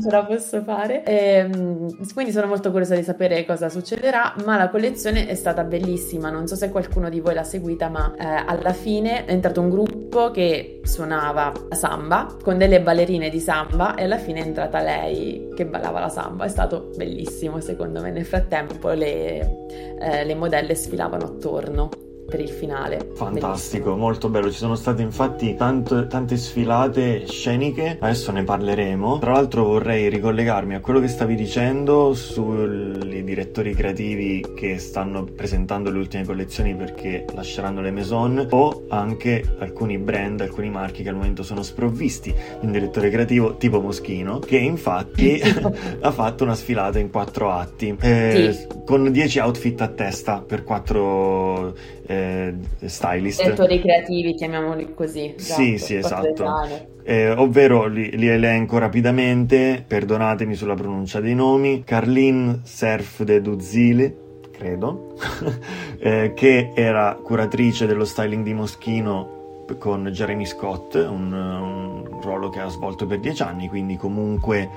ce la posso fare. Ehm, quindi sono molto curiosa di sapere cosa succederà, ma la collezione è stata bellissima. Non so se qualcuno di voi l'ha seguita, ma eh, alla fine è entrato un gruppo che suonava la samba con delle ballerine di samba e alla fine è entrata lei che ballava la samba. È stato bellissimo, secondo me. Nel frattempo le, eh, le modelle sfilavano attorno. Per il finale. Fantastico, Bellissimo. molto bello. Ci sono state infatti tante, tante sfilate sceniche, adesso ne parleremo. Tra l'altro vorrei ricollegarmi a quello che stavi dicendo sui direttori creativi che stanno presentando le ultime collezioni perché lasceranno le maison o anche alcuni brand, alcuni marchi che al momento sono sprovvisti di un direttore creativo tipo Moschino che infatti ha fatto una sfilata in quattro atti eh, Sì. con 10 outfit a testa per quattro eh, stylist. Direttori creativi, chiamiamoli così. Sì, sì, quattro esatto. Eh, ovvero li, li elenco rapidamente, perdonatemi sulla pronuncia dei nomi, Carlin Serf de Duzile, credo, eh, che era curatrice dello styling di Moschino con Jeremy Scott, un, un ruolo che ha svolto per dieci anni, quindi comunque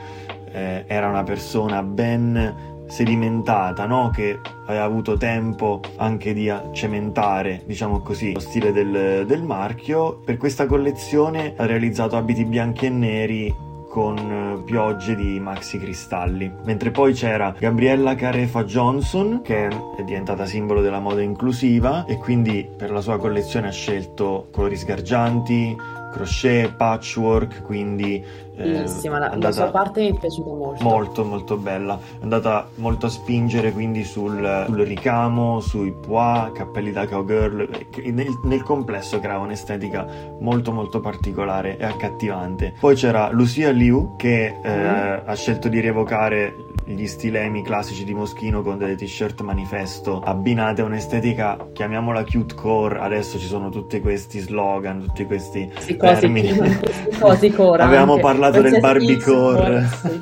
eh, era una persona ben sedimentata, no? che aveva avuto tempo anche di cementare, diciamo così, lo stile del, del marchio. Per questa collezione ha realizzato abiti bianchi e neri con eh, piogge di maxi cristalli. Mentre poi c'era Gabriella Carefa Johnson, che è diventata simbolo della moda inclusiva e quindi per la sua collezione ha scelto colori sgargianti, crochet, patchwork, quindi Bellissima, la, la sua parte mi è piaciuta molto. Molto molto bella, è andata molto a spingere quindi sul, sul ricamo, sui pois, cappelli da cowgirl, nel, nel complesso creava un'estetica molto molto particolare e accattivante. Poi c'era Lucia Liu che eh, Mm. ha scelto di rievocare gli stilemi classici di Moschino con delle t-shirt manifesto abbinate a un'estetica, chiamiamola cute core, adesso ci sono tutti questi slogan, tutti questi Sì, termini. quasi core Avevamo anche. parlato del Qualsiasi Barbiecore core,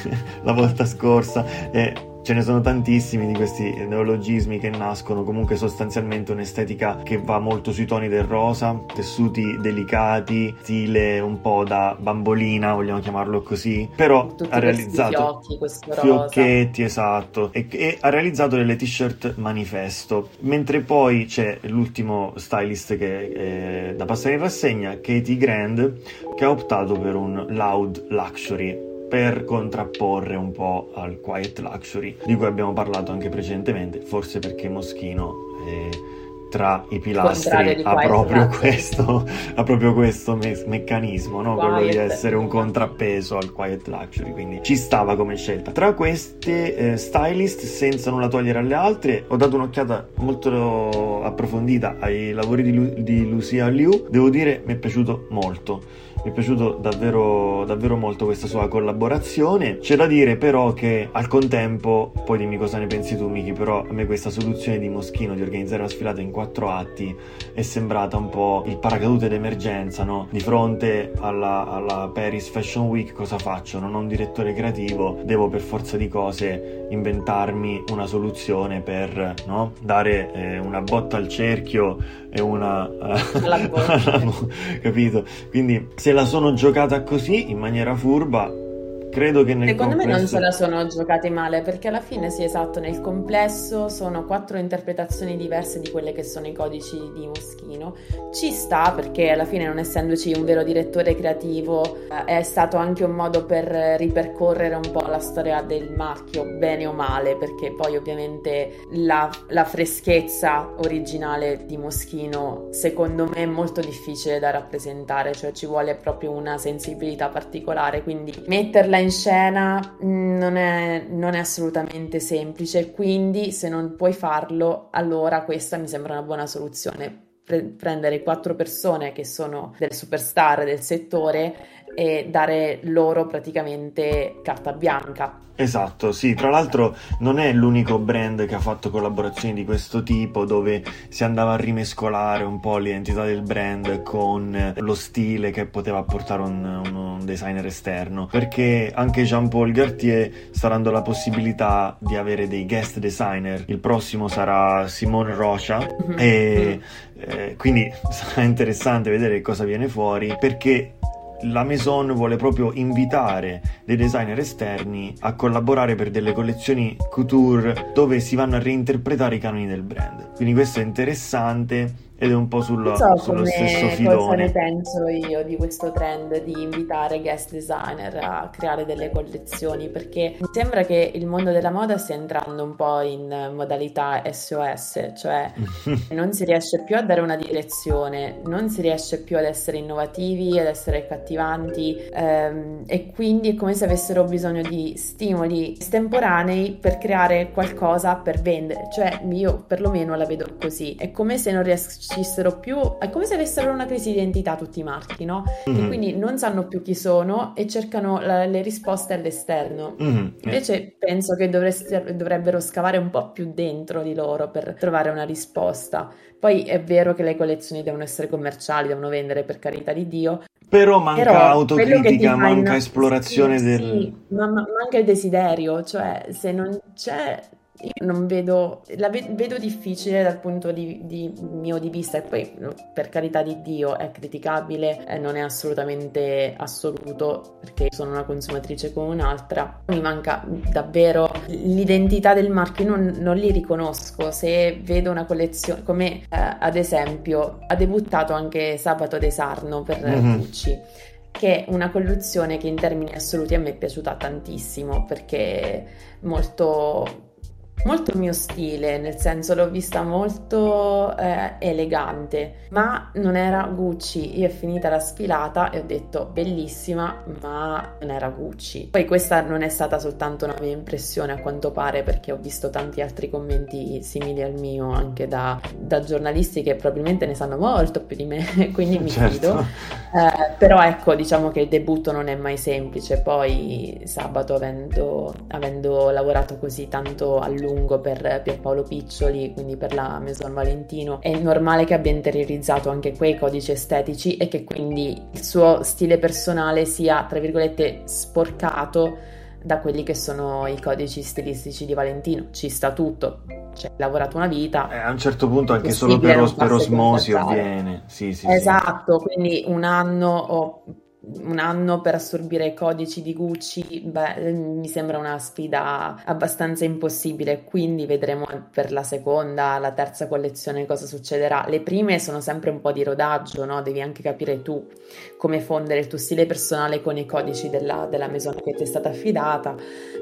sì. la volta scorsa e ce ne sono tantissimi di questi neologismi che nascono comunque sostanzialmente un'estetica che va molto sui toni del rosa, tessuti delicati, stile un po' da bambolina, vogliamo chiamarlo così, però Tutti ha realizzato fiocchi, fiocchetti, esatto, e, e ha realizzato delle t-shirt manifesto, mentre poi c'è l'ultimo stylist che è da passare in rassegna, Katie Grand, che ha optato per un loud luxury per contrapporre un po' al quiet luxury di cui abbiamo parlato anche precedentemente, forse perché Moschino eh, tra i pilastri ha proprio questo, ha proprio questo me- meccanismo, no? quello di essere un contrappeso al quiet luxury, quindi ci stava come scelta. Tra queste eh, stylist, senza nulla togliere alle altre, ho dato un'occhiata molto approfondita ai lavori di, Lu- di Lucia Liu, devo dire mi è piaciuto molto. Mi è piaciuto davvero, davvero molto questa sua collaborazione. C'è da dire però che al contempo, poi dimmi cosa ne pensi tu Miki, però a me questa soluzione di Moschino di organizzare la sfilata in quattro atti è sembrata un po' il paracadute d'emergenza, no? Di fronte alla, alla Paris Fashion Week cosa faccio? Non ho un direttore creativo, devo per forza di cose inventarmi una soluzione per no? dare eh, una botta al cerchio e una... Mo- capito? Quindi se la sono giocata così, in maniera furba, credo che nel Secondo me non complesso- se la sono giocati male perché alla fine sì, esatto, nel complesso sono quattro interpretazioni diverse di quelle che sono i codici di Moschino. Ci sta perché alla fine non essendoci un vero direttore creativo eh, è stato anche un modo per ripercorrere un po' la storia del marchio, bene o male, perché poi ovviamente la, la freschezza originale di Moschino secondo me è molto difficile da rappresentare, cioè ci vuole proprio una sensibilità particolare, quindi metterla in scena mh, non è, non è assolutamente semplice, quindi se non puoi farlo, allora questa mi sembra una buona soluzione. Pre- prendere quattro persone che sono del superstar del settore e dare loro praticamente carta bianca. Esatto, sì, tra l'altro non è l'unico brand che ha fatto collaborazioni di questo tipo dove si andava a rimescolare un po' l'identità del brand con lo stile che poteva apportare un, un- un designer esterno, perché anche Jean-Paul Gartier sta dando la possibilità di avere dei guest designer, il prossimo sarà Simone Rocha Mhm. e eh, quindi sarà interessante vedere cosa viene fuori perché la Maison vuole proprio invitare dei designer esterni a collaborare per delle collezioni couture dove si vanno a reinterpretare i canoni del brand. Quindi questo è interessante ed è un po' sullo, so sullo come, stesso cosa filone. ne penso io di questo trend di invitare guest designer a creare delle collezioni perché mi sembra che il mondo della moda stia entrando un po' in modalità SOS, cioè non si riesce più a dare una direzione, non si riesce più ad essere innovativi, ad essere accattivanti ehm, e quindi è come se avessero bisogno di stimoli estemporanei per creare qualcosa per vendere, cioè io perlomeno la vedo così, è come se non riuscissero più, è come se avessero una crisi di identità tutti i marchi, no? Mhm. E quindi non sanno più chi sono e cercano la- le risposte all'esterno. Mhm, eh. Invece penso che dovreste- dovrebbero scavare un po' più dentro di loro per trovare una risposta. Poi è vero che le collezioni devono essere commerciali, devono vendere per carità di Dio, Però manca però che autocritica, manca inna- esplorazione sì, del... sì, ma, ma- manca il desiderio, cioè se non c'è, io non vedo, la ve- vedo difficile dal punto di, di mio di vista, e poi per carità di Dio è criticabile, eh, non è assolutamente assoluto, perché sono una consumatrice come un'altra, mi manca davvero l'identità del marchio, io non, non li riconosco, se vedo una collezione, come eh, ad esempio ha debuttato anche Sabato De Sarno per Mhm. Gucci che è una collezione che in termini assoluti a me è piaciuta tantissimo perché molto, molto mio stile, nel senso l'ho vista molto eh, elegante, ma non era Gucci. Io è finita la sfilata e ho detto bellissima, ma non era Gucci. Poi questa non è stata soltanto una mia impressione a quanto pare perché ho visto tanti altri commenti simili al mio anche da, da giornalisti che probabilmente ne sanno molto più di me, quindi mi Certo. fido. Eh, però ecco, diciamo che il debutto non è mai semplice. Poi sabato, avendo, avendo lavorato così tanto a lungo per Pierpaolo Piccioli, quindi per la Maison Valentino, è normale che abbia interiorizzato anche quei codici estetici e che quindi il suo stile personale sia, tra virgolette, sporcato da quelli che sono i codici stilistici di Valentino. Ci sta tutto, cioè, hai lavorato una vita. Eh, a un certo punto anche solo per, os- per osmosi avviene. Sì, sì, sì. Esatto, quindi un anno o un anno per assorbire i codici di Gucci, beh, mi sembra una sfida abbastanza impossibile, quindi vedremo per la seconda, la terza collezione cosa succederà. Le prime sono sempre un po' di rodaggio, no? Devi anche capire tu come fondere il tuo stile personale con i codici della, della maison che ti è stata affidata,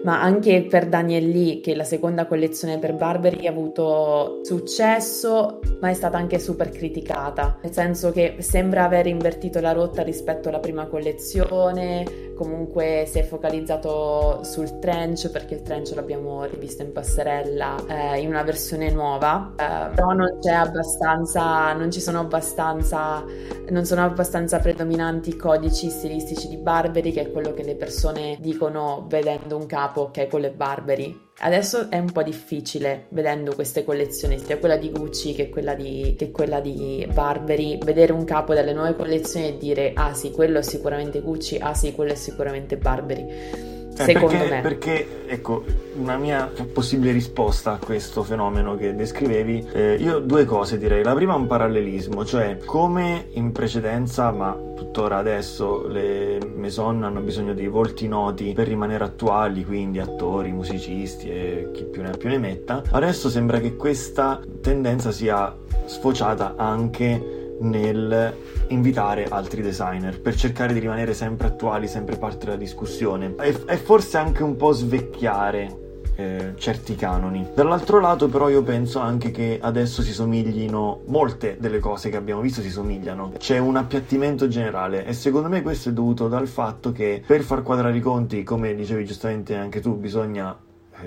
ma anche per Daniel Lee, che la seconda collezione per Burberry ha avuto successo, ma è stata anche super criticata, nel senso che sembra aver invertito la rotta rispetto alla prima collezione, comunque si è focalizzato sul trench perché il trench l'abbiamo rivisto in passerella eh, in una versione nuova, eh, però non c'è abbastanza, non ci sono abbastanza, non sono abbastanza predominanti i codici stilistici di Barberi, che è quello che le persone dicono vedendo un capo che è quello è Barberi. Adesso è un po' difficile vedendo queste collezioni, sia quella di Gucci che quella di, che quella di Barberi, vedere un capo delle nuove collezioni e dire ah sì, quello è sicuramente Gucci, ah sì, quello è sicuramente Barberi. Eh, Secondo perché, me. perché, ecco, una mia possibile risposta a questo fenomeno che descrivevi, eh, io due cose direi. La prima è un parallelismo, cioè come in precedenza, ma tuttora adesso, le maison hanno bisogno di volti noti per rimanere attuali, quindi attori, musicisti e chi più ne ha più ne metta, adesso sembra che questa tendenza sia sfociata anche nel invitare altri designer per cercare di rimanere sempre attuali, sempre parte della discussione e, e forse anche un po' svecchiare eh, certi canoni. Dall'altro lato però io penso anche che adesso si somiglino, molte delle cose che abbiamo visto si somigliano, c'è un appiattimento generale e secondo me questo è dovuto dal fatto che per far quadrare i conti, come dicevi giustamente anche tu, bisogna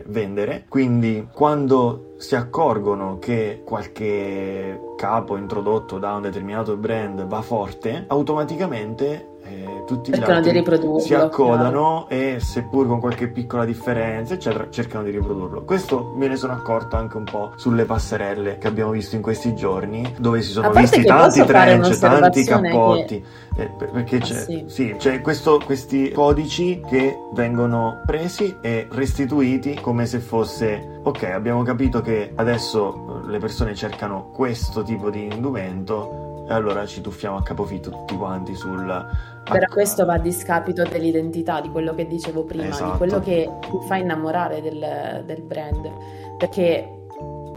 vendere. Quindi quando si accorgono che qualche capo introdotto da un determinato brand va forte, automaticamente eh, tutti gli Cercano di altri riprodurlo, si accodano e seppur con qualche piccola differenza, eccetera, cercano di riprodurlo. Questo me ne sono accorto anche un po' sulle passerelle che abbiamo visto in questi giorni, dove si sono visti che tanti trench, tanti cappotti. Eh, per- perché c'è, sì. sì, c'è questo- questi codici che vengono presi e restituiti come se fosse ok, abbiamo capito che adesso eh, le persone cercano questo tipo di indumento e allora ci tuffiamo a capofitto tutti quanti sul Però questo va a discapito dell'identità, di quello che dicevo prima, Esatto. di quello che ti fa innamorare del, del brand. Perché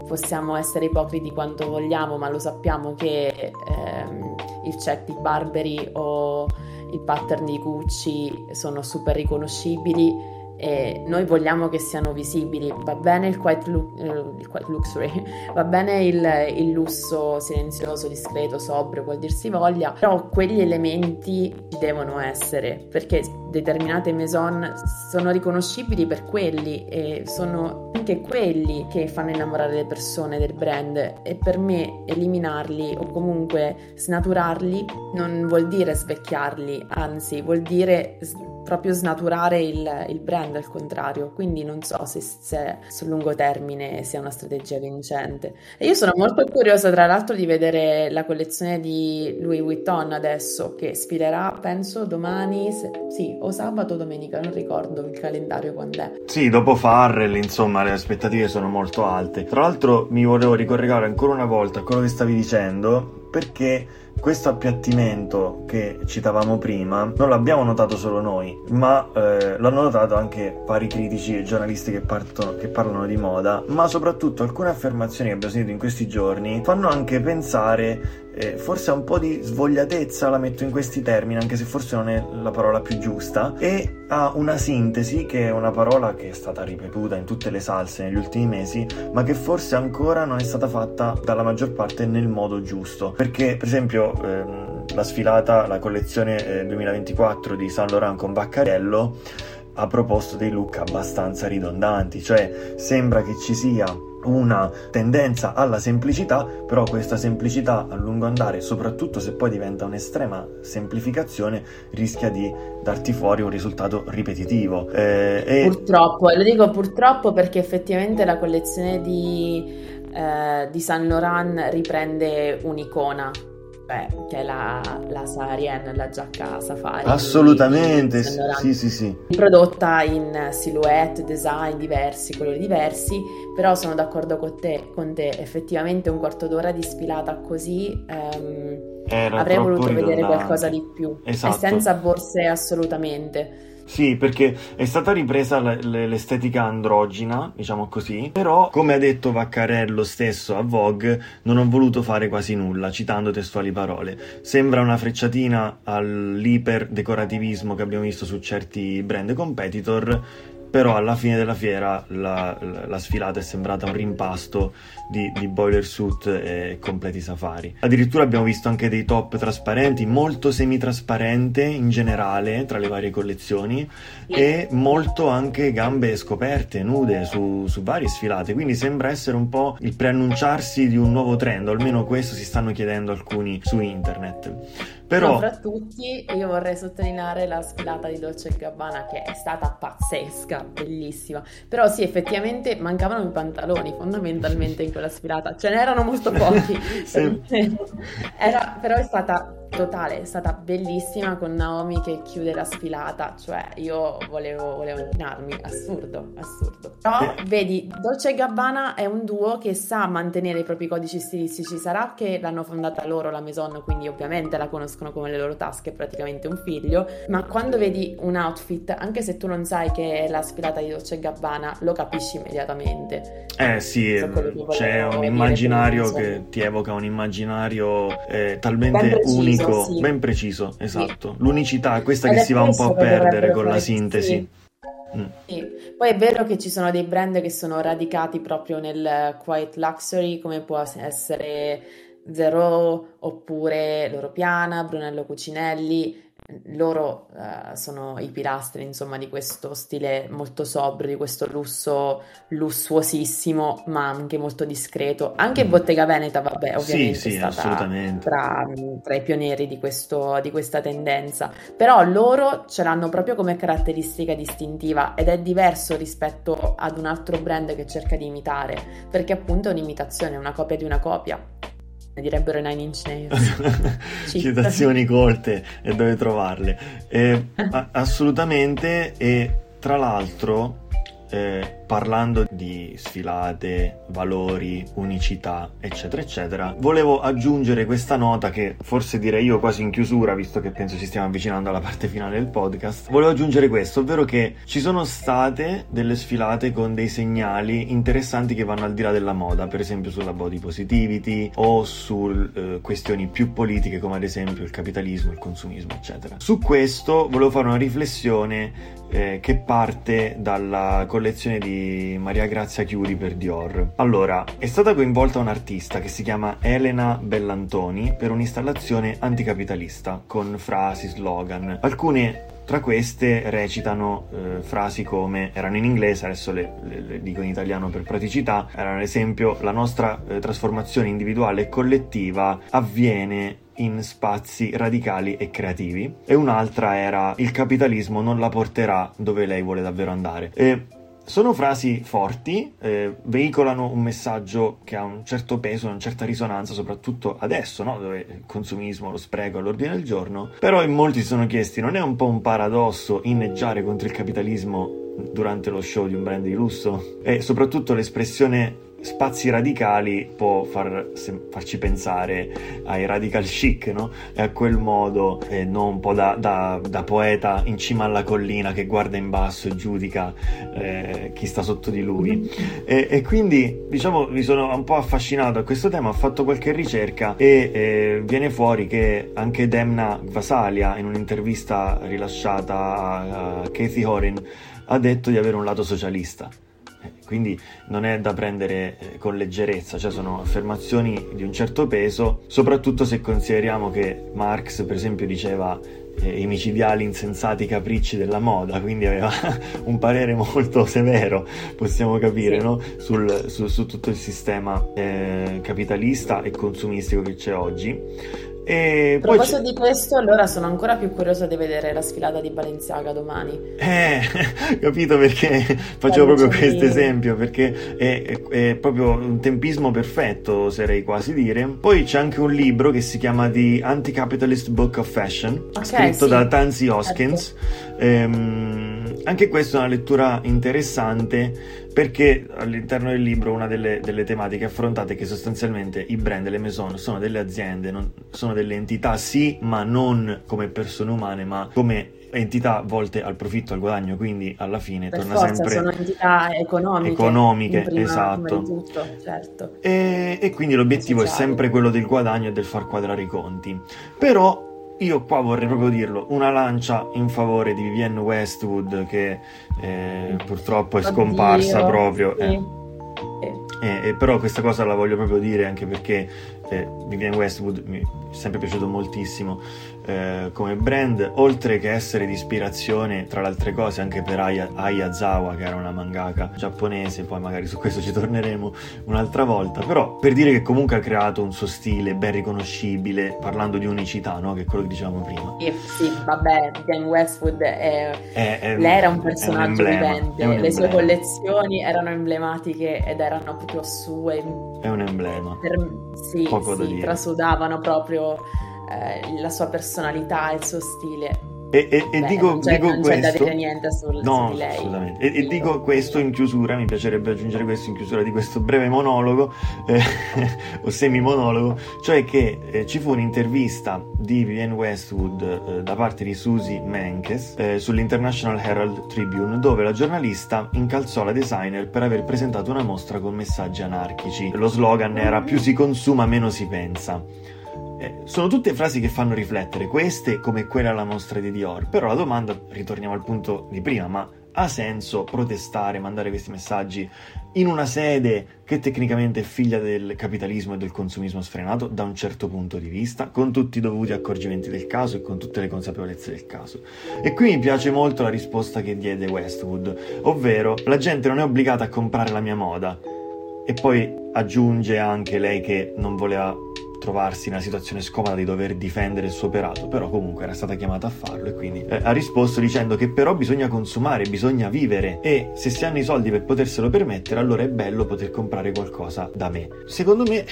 possiamo essere ipocriti quanto vogliamo, ma lo sappiamo che ehm, il check di Barberi o il pattern di Gucci sono super riconoscibili e noi vogliamo che siano visibili. Va bene il quiet, lu- eh, il quiet luxury, va bene il, il, lusso silenzioso, discreto, sobrio, qual dir si voglia, però quegli elementi devono essere perché determinate maison sono riconoscibili per quelli e sono anche quelli che fanno innamorare le persone del brand e per me eliminarli o comunque snaturarli non vuol dire svecchiarli, anzi vuol dire proprio snaturare il, il brand al contrario, quindi non so se, se, sul lungo termine sia una strategia vincente. E io sono molto curiosa tra l'altro di vedere la collezione di Louis Vuitton adesso che sfilerà penso domani, se, sì, o sabato o domenica, non ricordo il calendario quando è. Sì, dopo Farrell insomma le aspettative sono molto alte. Tra l'altro mi volevo ricollegare ancora una volta a quello che stavi dicendo perché questo appiattimento che citavamo prima non l'abbiamo notato solo noi, ma eh, l'hanno notato anche vari critici e giornalisti che, partono, che, parlano di moda, ma soprattutto alcune affermazioni che abbiamo sentito in questi giorni fanno anche pensare eh, forse un po' di svogliatezza, la metto in questi termini, anche se forse non è la parola più giusta, e ha una sintesi che è una parola che è stata ripetuta in tutte le salse negli ultimi mesi, ma che forse ancora non è stata fatta dalla maggior parte nel modo giusto. Perché, per esempio, ehm, la sfilata, la collezione eh, 2024 di Saint Laurent con Baccarello ha proposto dei look abbastanza ridondanti, cioè sembra che ci sia una tendenza alla semplicità, però questa semplicità a lungo andare, soprattutto se poi diventa un'estrema semplificazione, rischia di darti fuori un risultato ripetitivo. Eh, e... Purtroppo, e lo dico purtroppo perché effettivamente la collezione di, eh, di Saint Laurent riprende un'icona Beh, che è la, la Sarien, la giacca safari. Assolutamente, sì, sì, sì. Prodotta in silhouette, design diversi, colori diversi, però sono d'accordo con te, con te. effettivamente un quarto d'ora di sfilata così... Ehm, avrei voluto ridondante. vedere qualcosa di più. Esatto. E senza borse assolutamente. Sì, perché è stata ripresa l'estetica androgina, diciamo così, però come ha detto Vaccarello stesso a Vogue, non ho voluto fare quasi nulla, citando testuali parole. Sembra una frecciatina all'iper decorativismo che abbiamo visto su certi brand competitor però alla fine della fiera la, la, la sfilata è sembrata un rimpasto di, di, boiler suit e completi safari. Addirittura abbiamo visto anche dei top trasparenti, molto semitrasparente in generale tra le varie collezioni e molto anche gambe scoperte, nude su, su varie sfilate, quindi sembra essere un po' il preannunciarsi di un nuovo trend, o almeno questo si stanno chiedendo alcuni su internet. Però... Fra tutti io vorrei sottolineare la sfilata di Dolce Gabbana che è stata pazzesca, bellissima. Però sì, effettivamente mancavano i pantaloni fondamentalmente in quella sfilata. Ce n'erano molto pochi. sì. Era, però è stata totale, è stata bellissima con Naomi che chiude la sfilata, cioè io volevo, volevo inchinarmi, assurdo, assurdo. Però vedi, Dolce Gabbana è un duo che sa mantenere i propri codici stilistici, sarà che l'hanno fondata loro la Maison, quindi ovviamente la conoscono come le loro tasche, è praticamente un figlio, ma quando vedi un outfit, anche se tu non sai che è la sfilata di Dolce Gabbana, lo capisci immediatamente. Eh sì, c'è un immaginario che ti evoca un immaginario eh, talmente unico unico, sì. ben preciso, esatto. Sì. L'unicità è questa Ed che è si va un po' a perdere con la sintesi. Mm. Sì. Poi è vero che ci sono dei brand che sono radicati proprio nel quiet luxury, come può essere Zero oppure Loro Piana, Brunello Cucinelli, loro uh, sono i pilastri, insomma, di questo stile molto sobrio, di questo lusso lussuosissimo, ma anche molto discreto. Anche mm. Bottega Veneta, vabbè, ovviamente sì, sì, è stata tra, tra, i pionieri di, questo, di questa tendenza. Però loro ce l'hanno proprio come caratteristica distintiva ed è diverso rispetto ad un altro brand che cerca di imitare, perché appunto è un'imitazione, è una copia di una copia direbbero Nine Inch Nails. Citazioni colte e dove trovarle. Eh, assolutamente, e tra l'altro eh, parlando di sfilate, valori, unicità, eccetera, eccetera, volevo aggiungere questa nota che forse direi io quasi in chiusura, visto che penso ci stiamo avvicinando alla parte finale del podcast. Volevo aggiungere questo, ovvero che ci sono state delle sfilate con dei segnali interessanti che vanno al di là della moda, per esempio sulla body positivity o su eh, questioni più politiche come ad esempio il capitalismo, il consumismo, eccetera. Su questo volevo fare una riflessione eh, che parte dalla collezione di Maria Grazia Chiuri per Dior. Allora, è stata coinvolta un'artista che si chiama Elena Bellantoni per un'installazione anticapitalista con frasi, slogan. Alcune tra queste recitano eh, frasi come erano in inglese, adesso le, le, le, dico in italiano per praticità, erano ad esempio la nostra eh, trasformazione individuale e collettiva avviene in spazi radicali e creativi e un'altra era il capitalismo non la porterà dove lei vuole davvero andare. E sono frasi forti, eh, veicolano un messaggio che ha un certo peso, una certa risonanza, soprattutto adesso, no? dove il consumismo, lo spreco è all'ordine del giorno. Però in molti si sono chiesti, non è un po' un paradosso inneggiare contro il capitalismo durante lo show di un brand di lusso? E soprattutto l'espressione spazi radicali può far, se, farci pensare ai radical chic, no? E a quel modo, eh, non un po' da, da, da, poeta in cima alla collina che guarda in basso e giudica eh, chi sta sotto di lui. E, e, quindi, diciamo, mi sono un po' affascinato a questo tema, ho fatto qualche ricerca e eh, viene fuori che anche Demna Gvasalia, in un'intervista rilasciata a, a Kathy Horan, ha detto di avere un lato socialista quindi non è da prendere eh, con leggerezza, cioè sono affermazioni di un certo peso, soprattutto se consideriamo che Marx per esempio diceva eh, i micidiali insensati capricci della moda, quindi aveva un parere molto severo, possiamo capire, no? Sul, su, su, tutto il sistema eh, capitalista e consumistico che c'è oggi. E a proposito di questo, allora sono ancora più curiosa di vedere la sfilata di Balenciaga domani. Eh, capito perché facevo proprio questo esempio, perché è, è, proprio un tempismo perfetto, oserei quasi dire. Poi c'è anche un libro che si chiama The Anti-Capitalist Book of Fashion, okay, scritto sì. da Tansy Hoskins. Certo. Ehm, anche questa è una lettura interessante perché all'interno del libro una delle, delle, tematiche affrontate è che sostanzialmente i brand e le maison sono delle aziende, non, sono delle entità sì, ma non come persone umane, ma come entità volte al profitto, al guadagno, quindi alla fine per torna forza, sempre sono entità economiche, economiche prima, esatto. Tutto, certo. e, e, quindi l'obiettivo è sempre quello del guadagno e del far quadrare i conti. Però io qua vorrei proprio dirlo, una lancia in favore di Vivienne Westwood che eh, purtroppo è scomparsa Oddio, proprio. Sì. Eh. Eh, eh, però questa cosa la voglio proprio dire anche perché eh, Vivienne Westwood mi è sempre piaciuto moltissimo eh, come brand, oltre che essere di ispirazione, tra le altre cose, anche per Aya, Ayazawa, che era una mangaka giapponese, poi magari su questo ci torneremo un'altra volta, però per dire che comunque ha creato un suo stile ben riconoscibile, parlando di unicità, no? che è quello che dicevamo prima. Sì, sì vabbè, Vivienne Westwood è, è, è, lei era un personaggio un vivente, un le sue collezioni erano emblematiche ed erano proprio sue. È un emblema. Per, sì, Poco sì, trasudavano proprio eh, la sua personalità, il suo stile. E, e, e Beh, dico, non c'è, dico non c'è da dire niente sul, no, su. Assolutamente. E, e, dico questo in chiusura, mi piacerebbe aggiungere questo in chiusura di questo breve monologo, eh, o semi-monologo, cioè che eh, ci fu un'intervista di Vivienne Westwood eh, da parte di Susie Menkes eh, sull'International Herald Tribune, dove la giornalista incalzò la designer per aver presentato una mostra con messaggi anarchici. Lo slogan era più si consuma, meno si pensa. Eh, sono tutte frasi che fanno riflettere, queste come quella alla mostra di Dior, però la domanda, ritorniamo al punto di prima, ma ha senso protestare, mandare questi messaggi in una sede che tecnicamente è figlia del capitalismo e del consumismo sfrenato da un certo punto di vista, con tutti i dovuti accorgimenti del caso e con tutte le consapevolezze del caso. E qui mi piace molto la risposta che diede Westwood, ovvero la gente non è obbligata a comprare la mia moda. E poi aggiunge anche lei che non voleva trovarsi una situazione scomoda di dover difendere il suo operato, però comunque era stata chiamata a farlo e quindi eh, ha risposto dicendo che però bisogna consumare, bisogna vivere e se si hanno i soldi per poterselo permettere allora è bello poter comprare qualcosa da me. Secondo me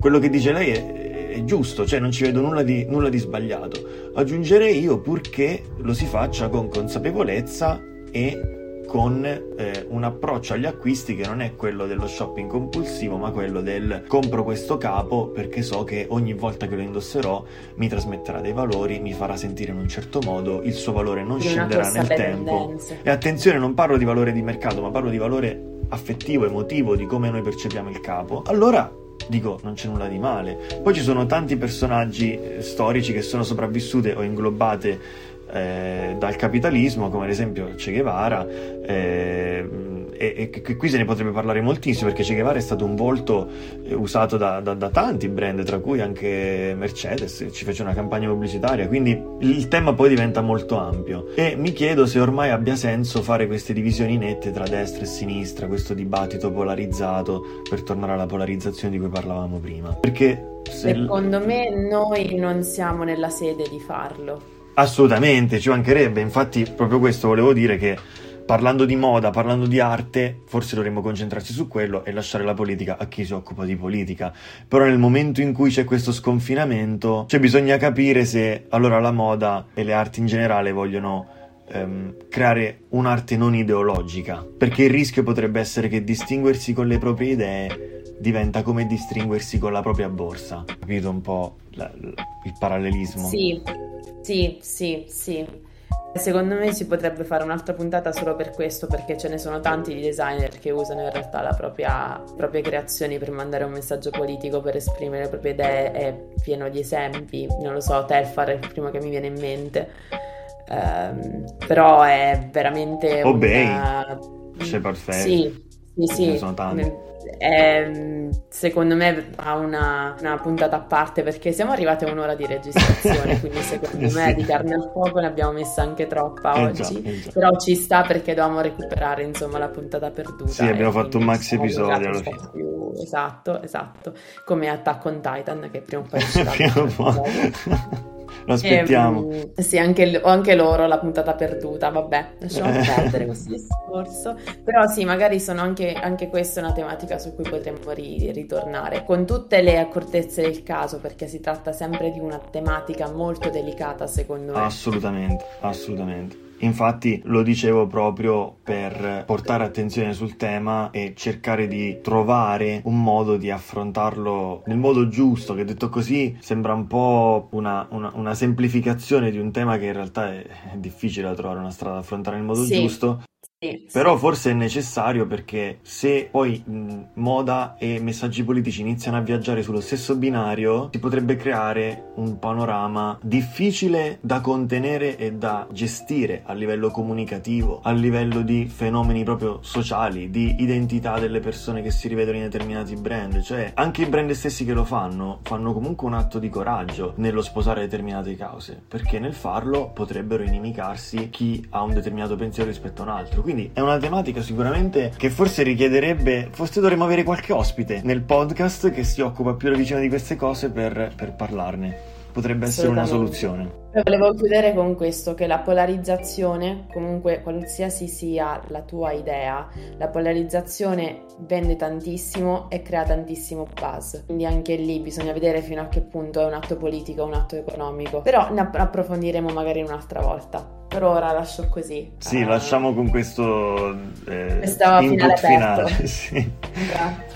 quello che dice lei è, è giusto, cioè non ci vedo nulla di, nulla di sbagliato. Aggiungerei io purché lo si faccia con consapevolezza e con eh, un approccio agli acquisti che non è quello dello shopping compulsivo, ma quello del compro questo capo perché so che ogni volta che lo indosserò mi trasmetterà dei valori, mi farà sentire in un certo modo, il suo valore non scenderà nel tempo. E attenzione, non parlo di valore di mercato, ma parlo di valore affettivo, emotivo, di come noi percepiamo il capo. Allora dico non c'è nulla di male. Poi ci sono tanti personaggi eh, storici che sono sopravvissute o inglobate eh, dal capitalismo, come ad esempio Che Guevara, eh, e, e, qui se ne potrebbe parlare moltissimo perché Che Guevara è stato un volto eh, usato da, da, da, tanti brand, tra cui anche Mercedes, ci fece una campagna pubblicitaria, quindi il tema poi diventa molto ampio e mi chiedo se ormai abbia senso fare queste divisioni nette tra destra e sinistra, questo dibattito polarizzato, per tornare alla polarizzazione di cui parlavamo prima. Perché Secondo me noi non siamo nella sede di farlo. Assolutamente, ci mancherebbe, infatti proprio questo volevo dire che parlando di moda, parlando di arte, forse dovremmo concentrarci su quello e lasciare la politica a chi si occupa di politica. Però nel momento in cui c'è questo sconfinamento, cioè bisogna capire se allora la moda e le arti in generale vogliono ehm, creare un'arte non ideologica, perché il rischio potrebbe essere che distinguersi con le proprie idee diventa come distinguersi con la propria borsa. Capito un po' il parallelismo? Sì, sì, sì, sì. Secondo me si potrebbe fare un'altra puntata solo per questo, perché ce ne sono tanti di designer che usano in realtà la propria, le proprie creazioni per mandare un messaggio politico, per esprimere le proprie idee, è pieno di esempi. Non lo so, Telfar è il primo che mi viene in mente. Um, però è veramente... Obey, una... Shepard Fair. Sì, sì, sì. Ne sono tanti è, ehm, secondo me ha una, una, puntata a parte perché siamo arrivati a un'ora di registrazione, quindi secondo me sì. di carne al fuoco ne abbiamo messa anche troppa eh oggi, già, eh però ci sta perché dovevamo recuperare insomma la puntata perduta. Sì, abbiamo fatto un maxi episodio alla fine. Più... Esatto, esatto, come Attack on Titan che prima o poi uscirà. Lo aspettiamo. E, ehm, sì, anche, anche, loro la puntata perduta, vabbè, lasciamo eh. perdere questo discorso. Però sì, magari sono anche, anche questa una tematica su cui potremmo ri- ritornare, con tutte le accortezze del caso, perché si tratta sempre di una tematica molto delicata, secondo me. Assolutamente, assolutamente. Infatti lo dicevo proprio per portare attenzione sul tema e cercare di trovare un modo di affrontarlo nel modo giusto, che detto così sembra un po' una, una, una semplificazione di un tema che in realtà è, è difficile da trovare una strada da affrontare nel modo sì. giusto, però forse è necessario perché se poi mh, moda e messaggi politici iniziano a viaggiare sullo stesso binario, si potrebbe creare un panorama difficile da contenere e da gestire a livello comunicativo, a livello di fenomeni proprio sociali, di identità delle persone che si rivedono in determinati brand. Cioè, anche i brand stessi che lo fanno, fanno comunque un atto di coraggio nello sposare determinate cause, perché nel farlo potrebbero inimicarsi chi ha un determinato pensiero rispetto a un altro. Quindi è una tematica sicuramente che forse richiederebbe, forse dovremmo avere qualche ospite nel podcast che si occupa più da vicino di queste cose per, per parlarne potrebbe essere una soluzione. Volevo chiudere con questo, che la polarizzazione, comunque qualsiasi sia la tua idea, la polarizzazione vende tantissimo e crea tantissimo buzz. Quindi anche lì bisogna vedere fino a che punto è un atto politico un atto economico. Però ne approfondiremo magari un'altra volta. Per ora lascio così. Sì, uh, lasciamo con questo eh, Questa finale. finale. sì. Grazie.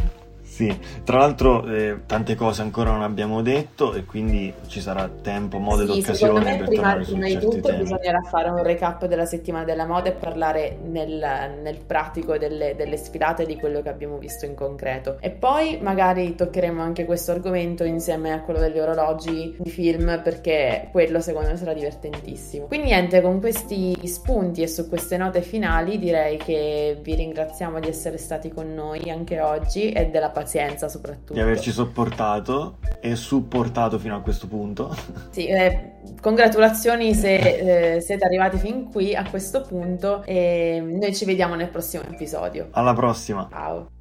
Sì, tra l'altro eh, tante cose ancora non abbiamo detto e quindi ci sarà tempo, modo sì, ed occasione per prima, tornare prima di tutto temi. bisognerà fare un recap della settimana della moda e parlare nel, nel pratico delle, delle, sfilate e di quello che abbiamo visto in concreto. E poi magari toccheremo anche questo argomento insieme a quello degli orologi di film perché quello secondo me sarà divertentissimo. Quindi niente, con questi spunti e su queste note finali direi che vi ringraziamo di essere stati con noi anche oggi e della pazienza pazienza soprattutto. Di averci sopportato e supportato fino a questo punto. Sì, eh, congratulazioni se eh, siete arrivati fin qui a questo punto e noi ci vediamo nel prossimo episodio. Alla prossima. Ciao.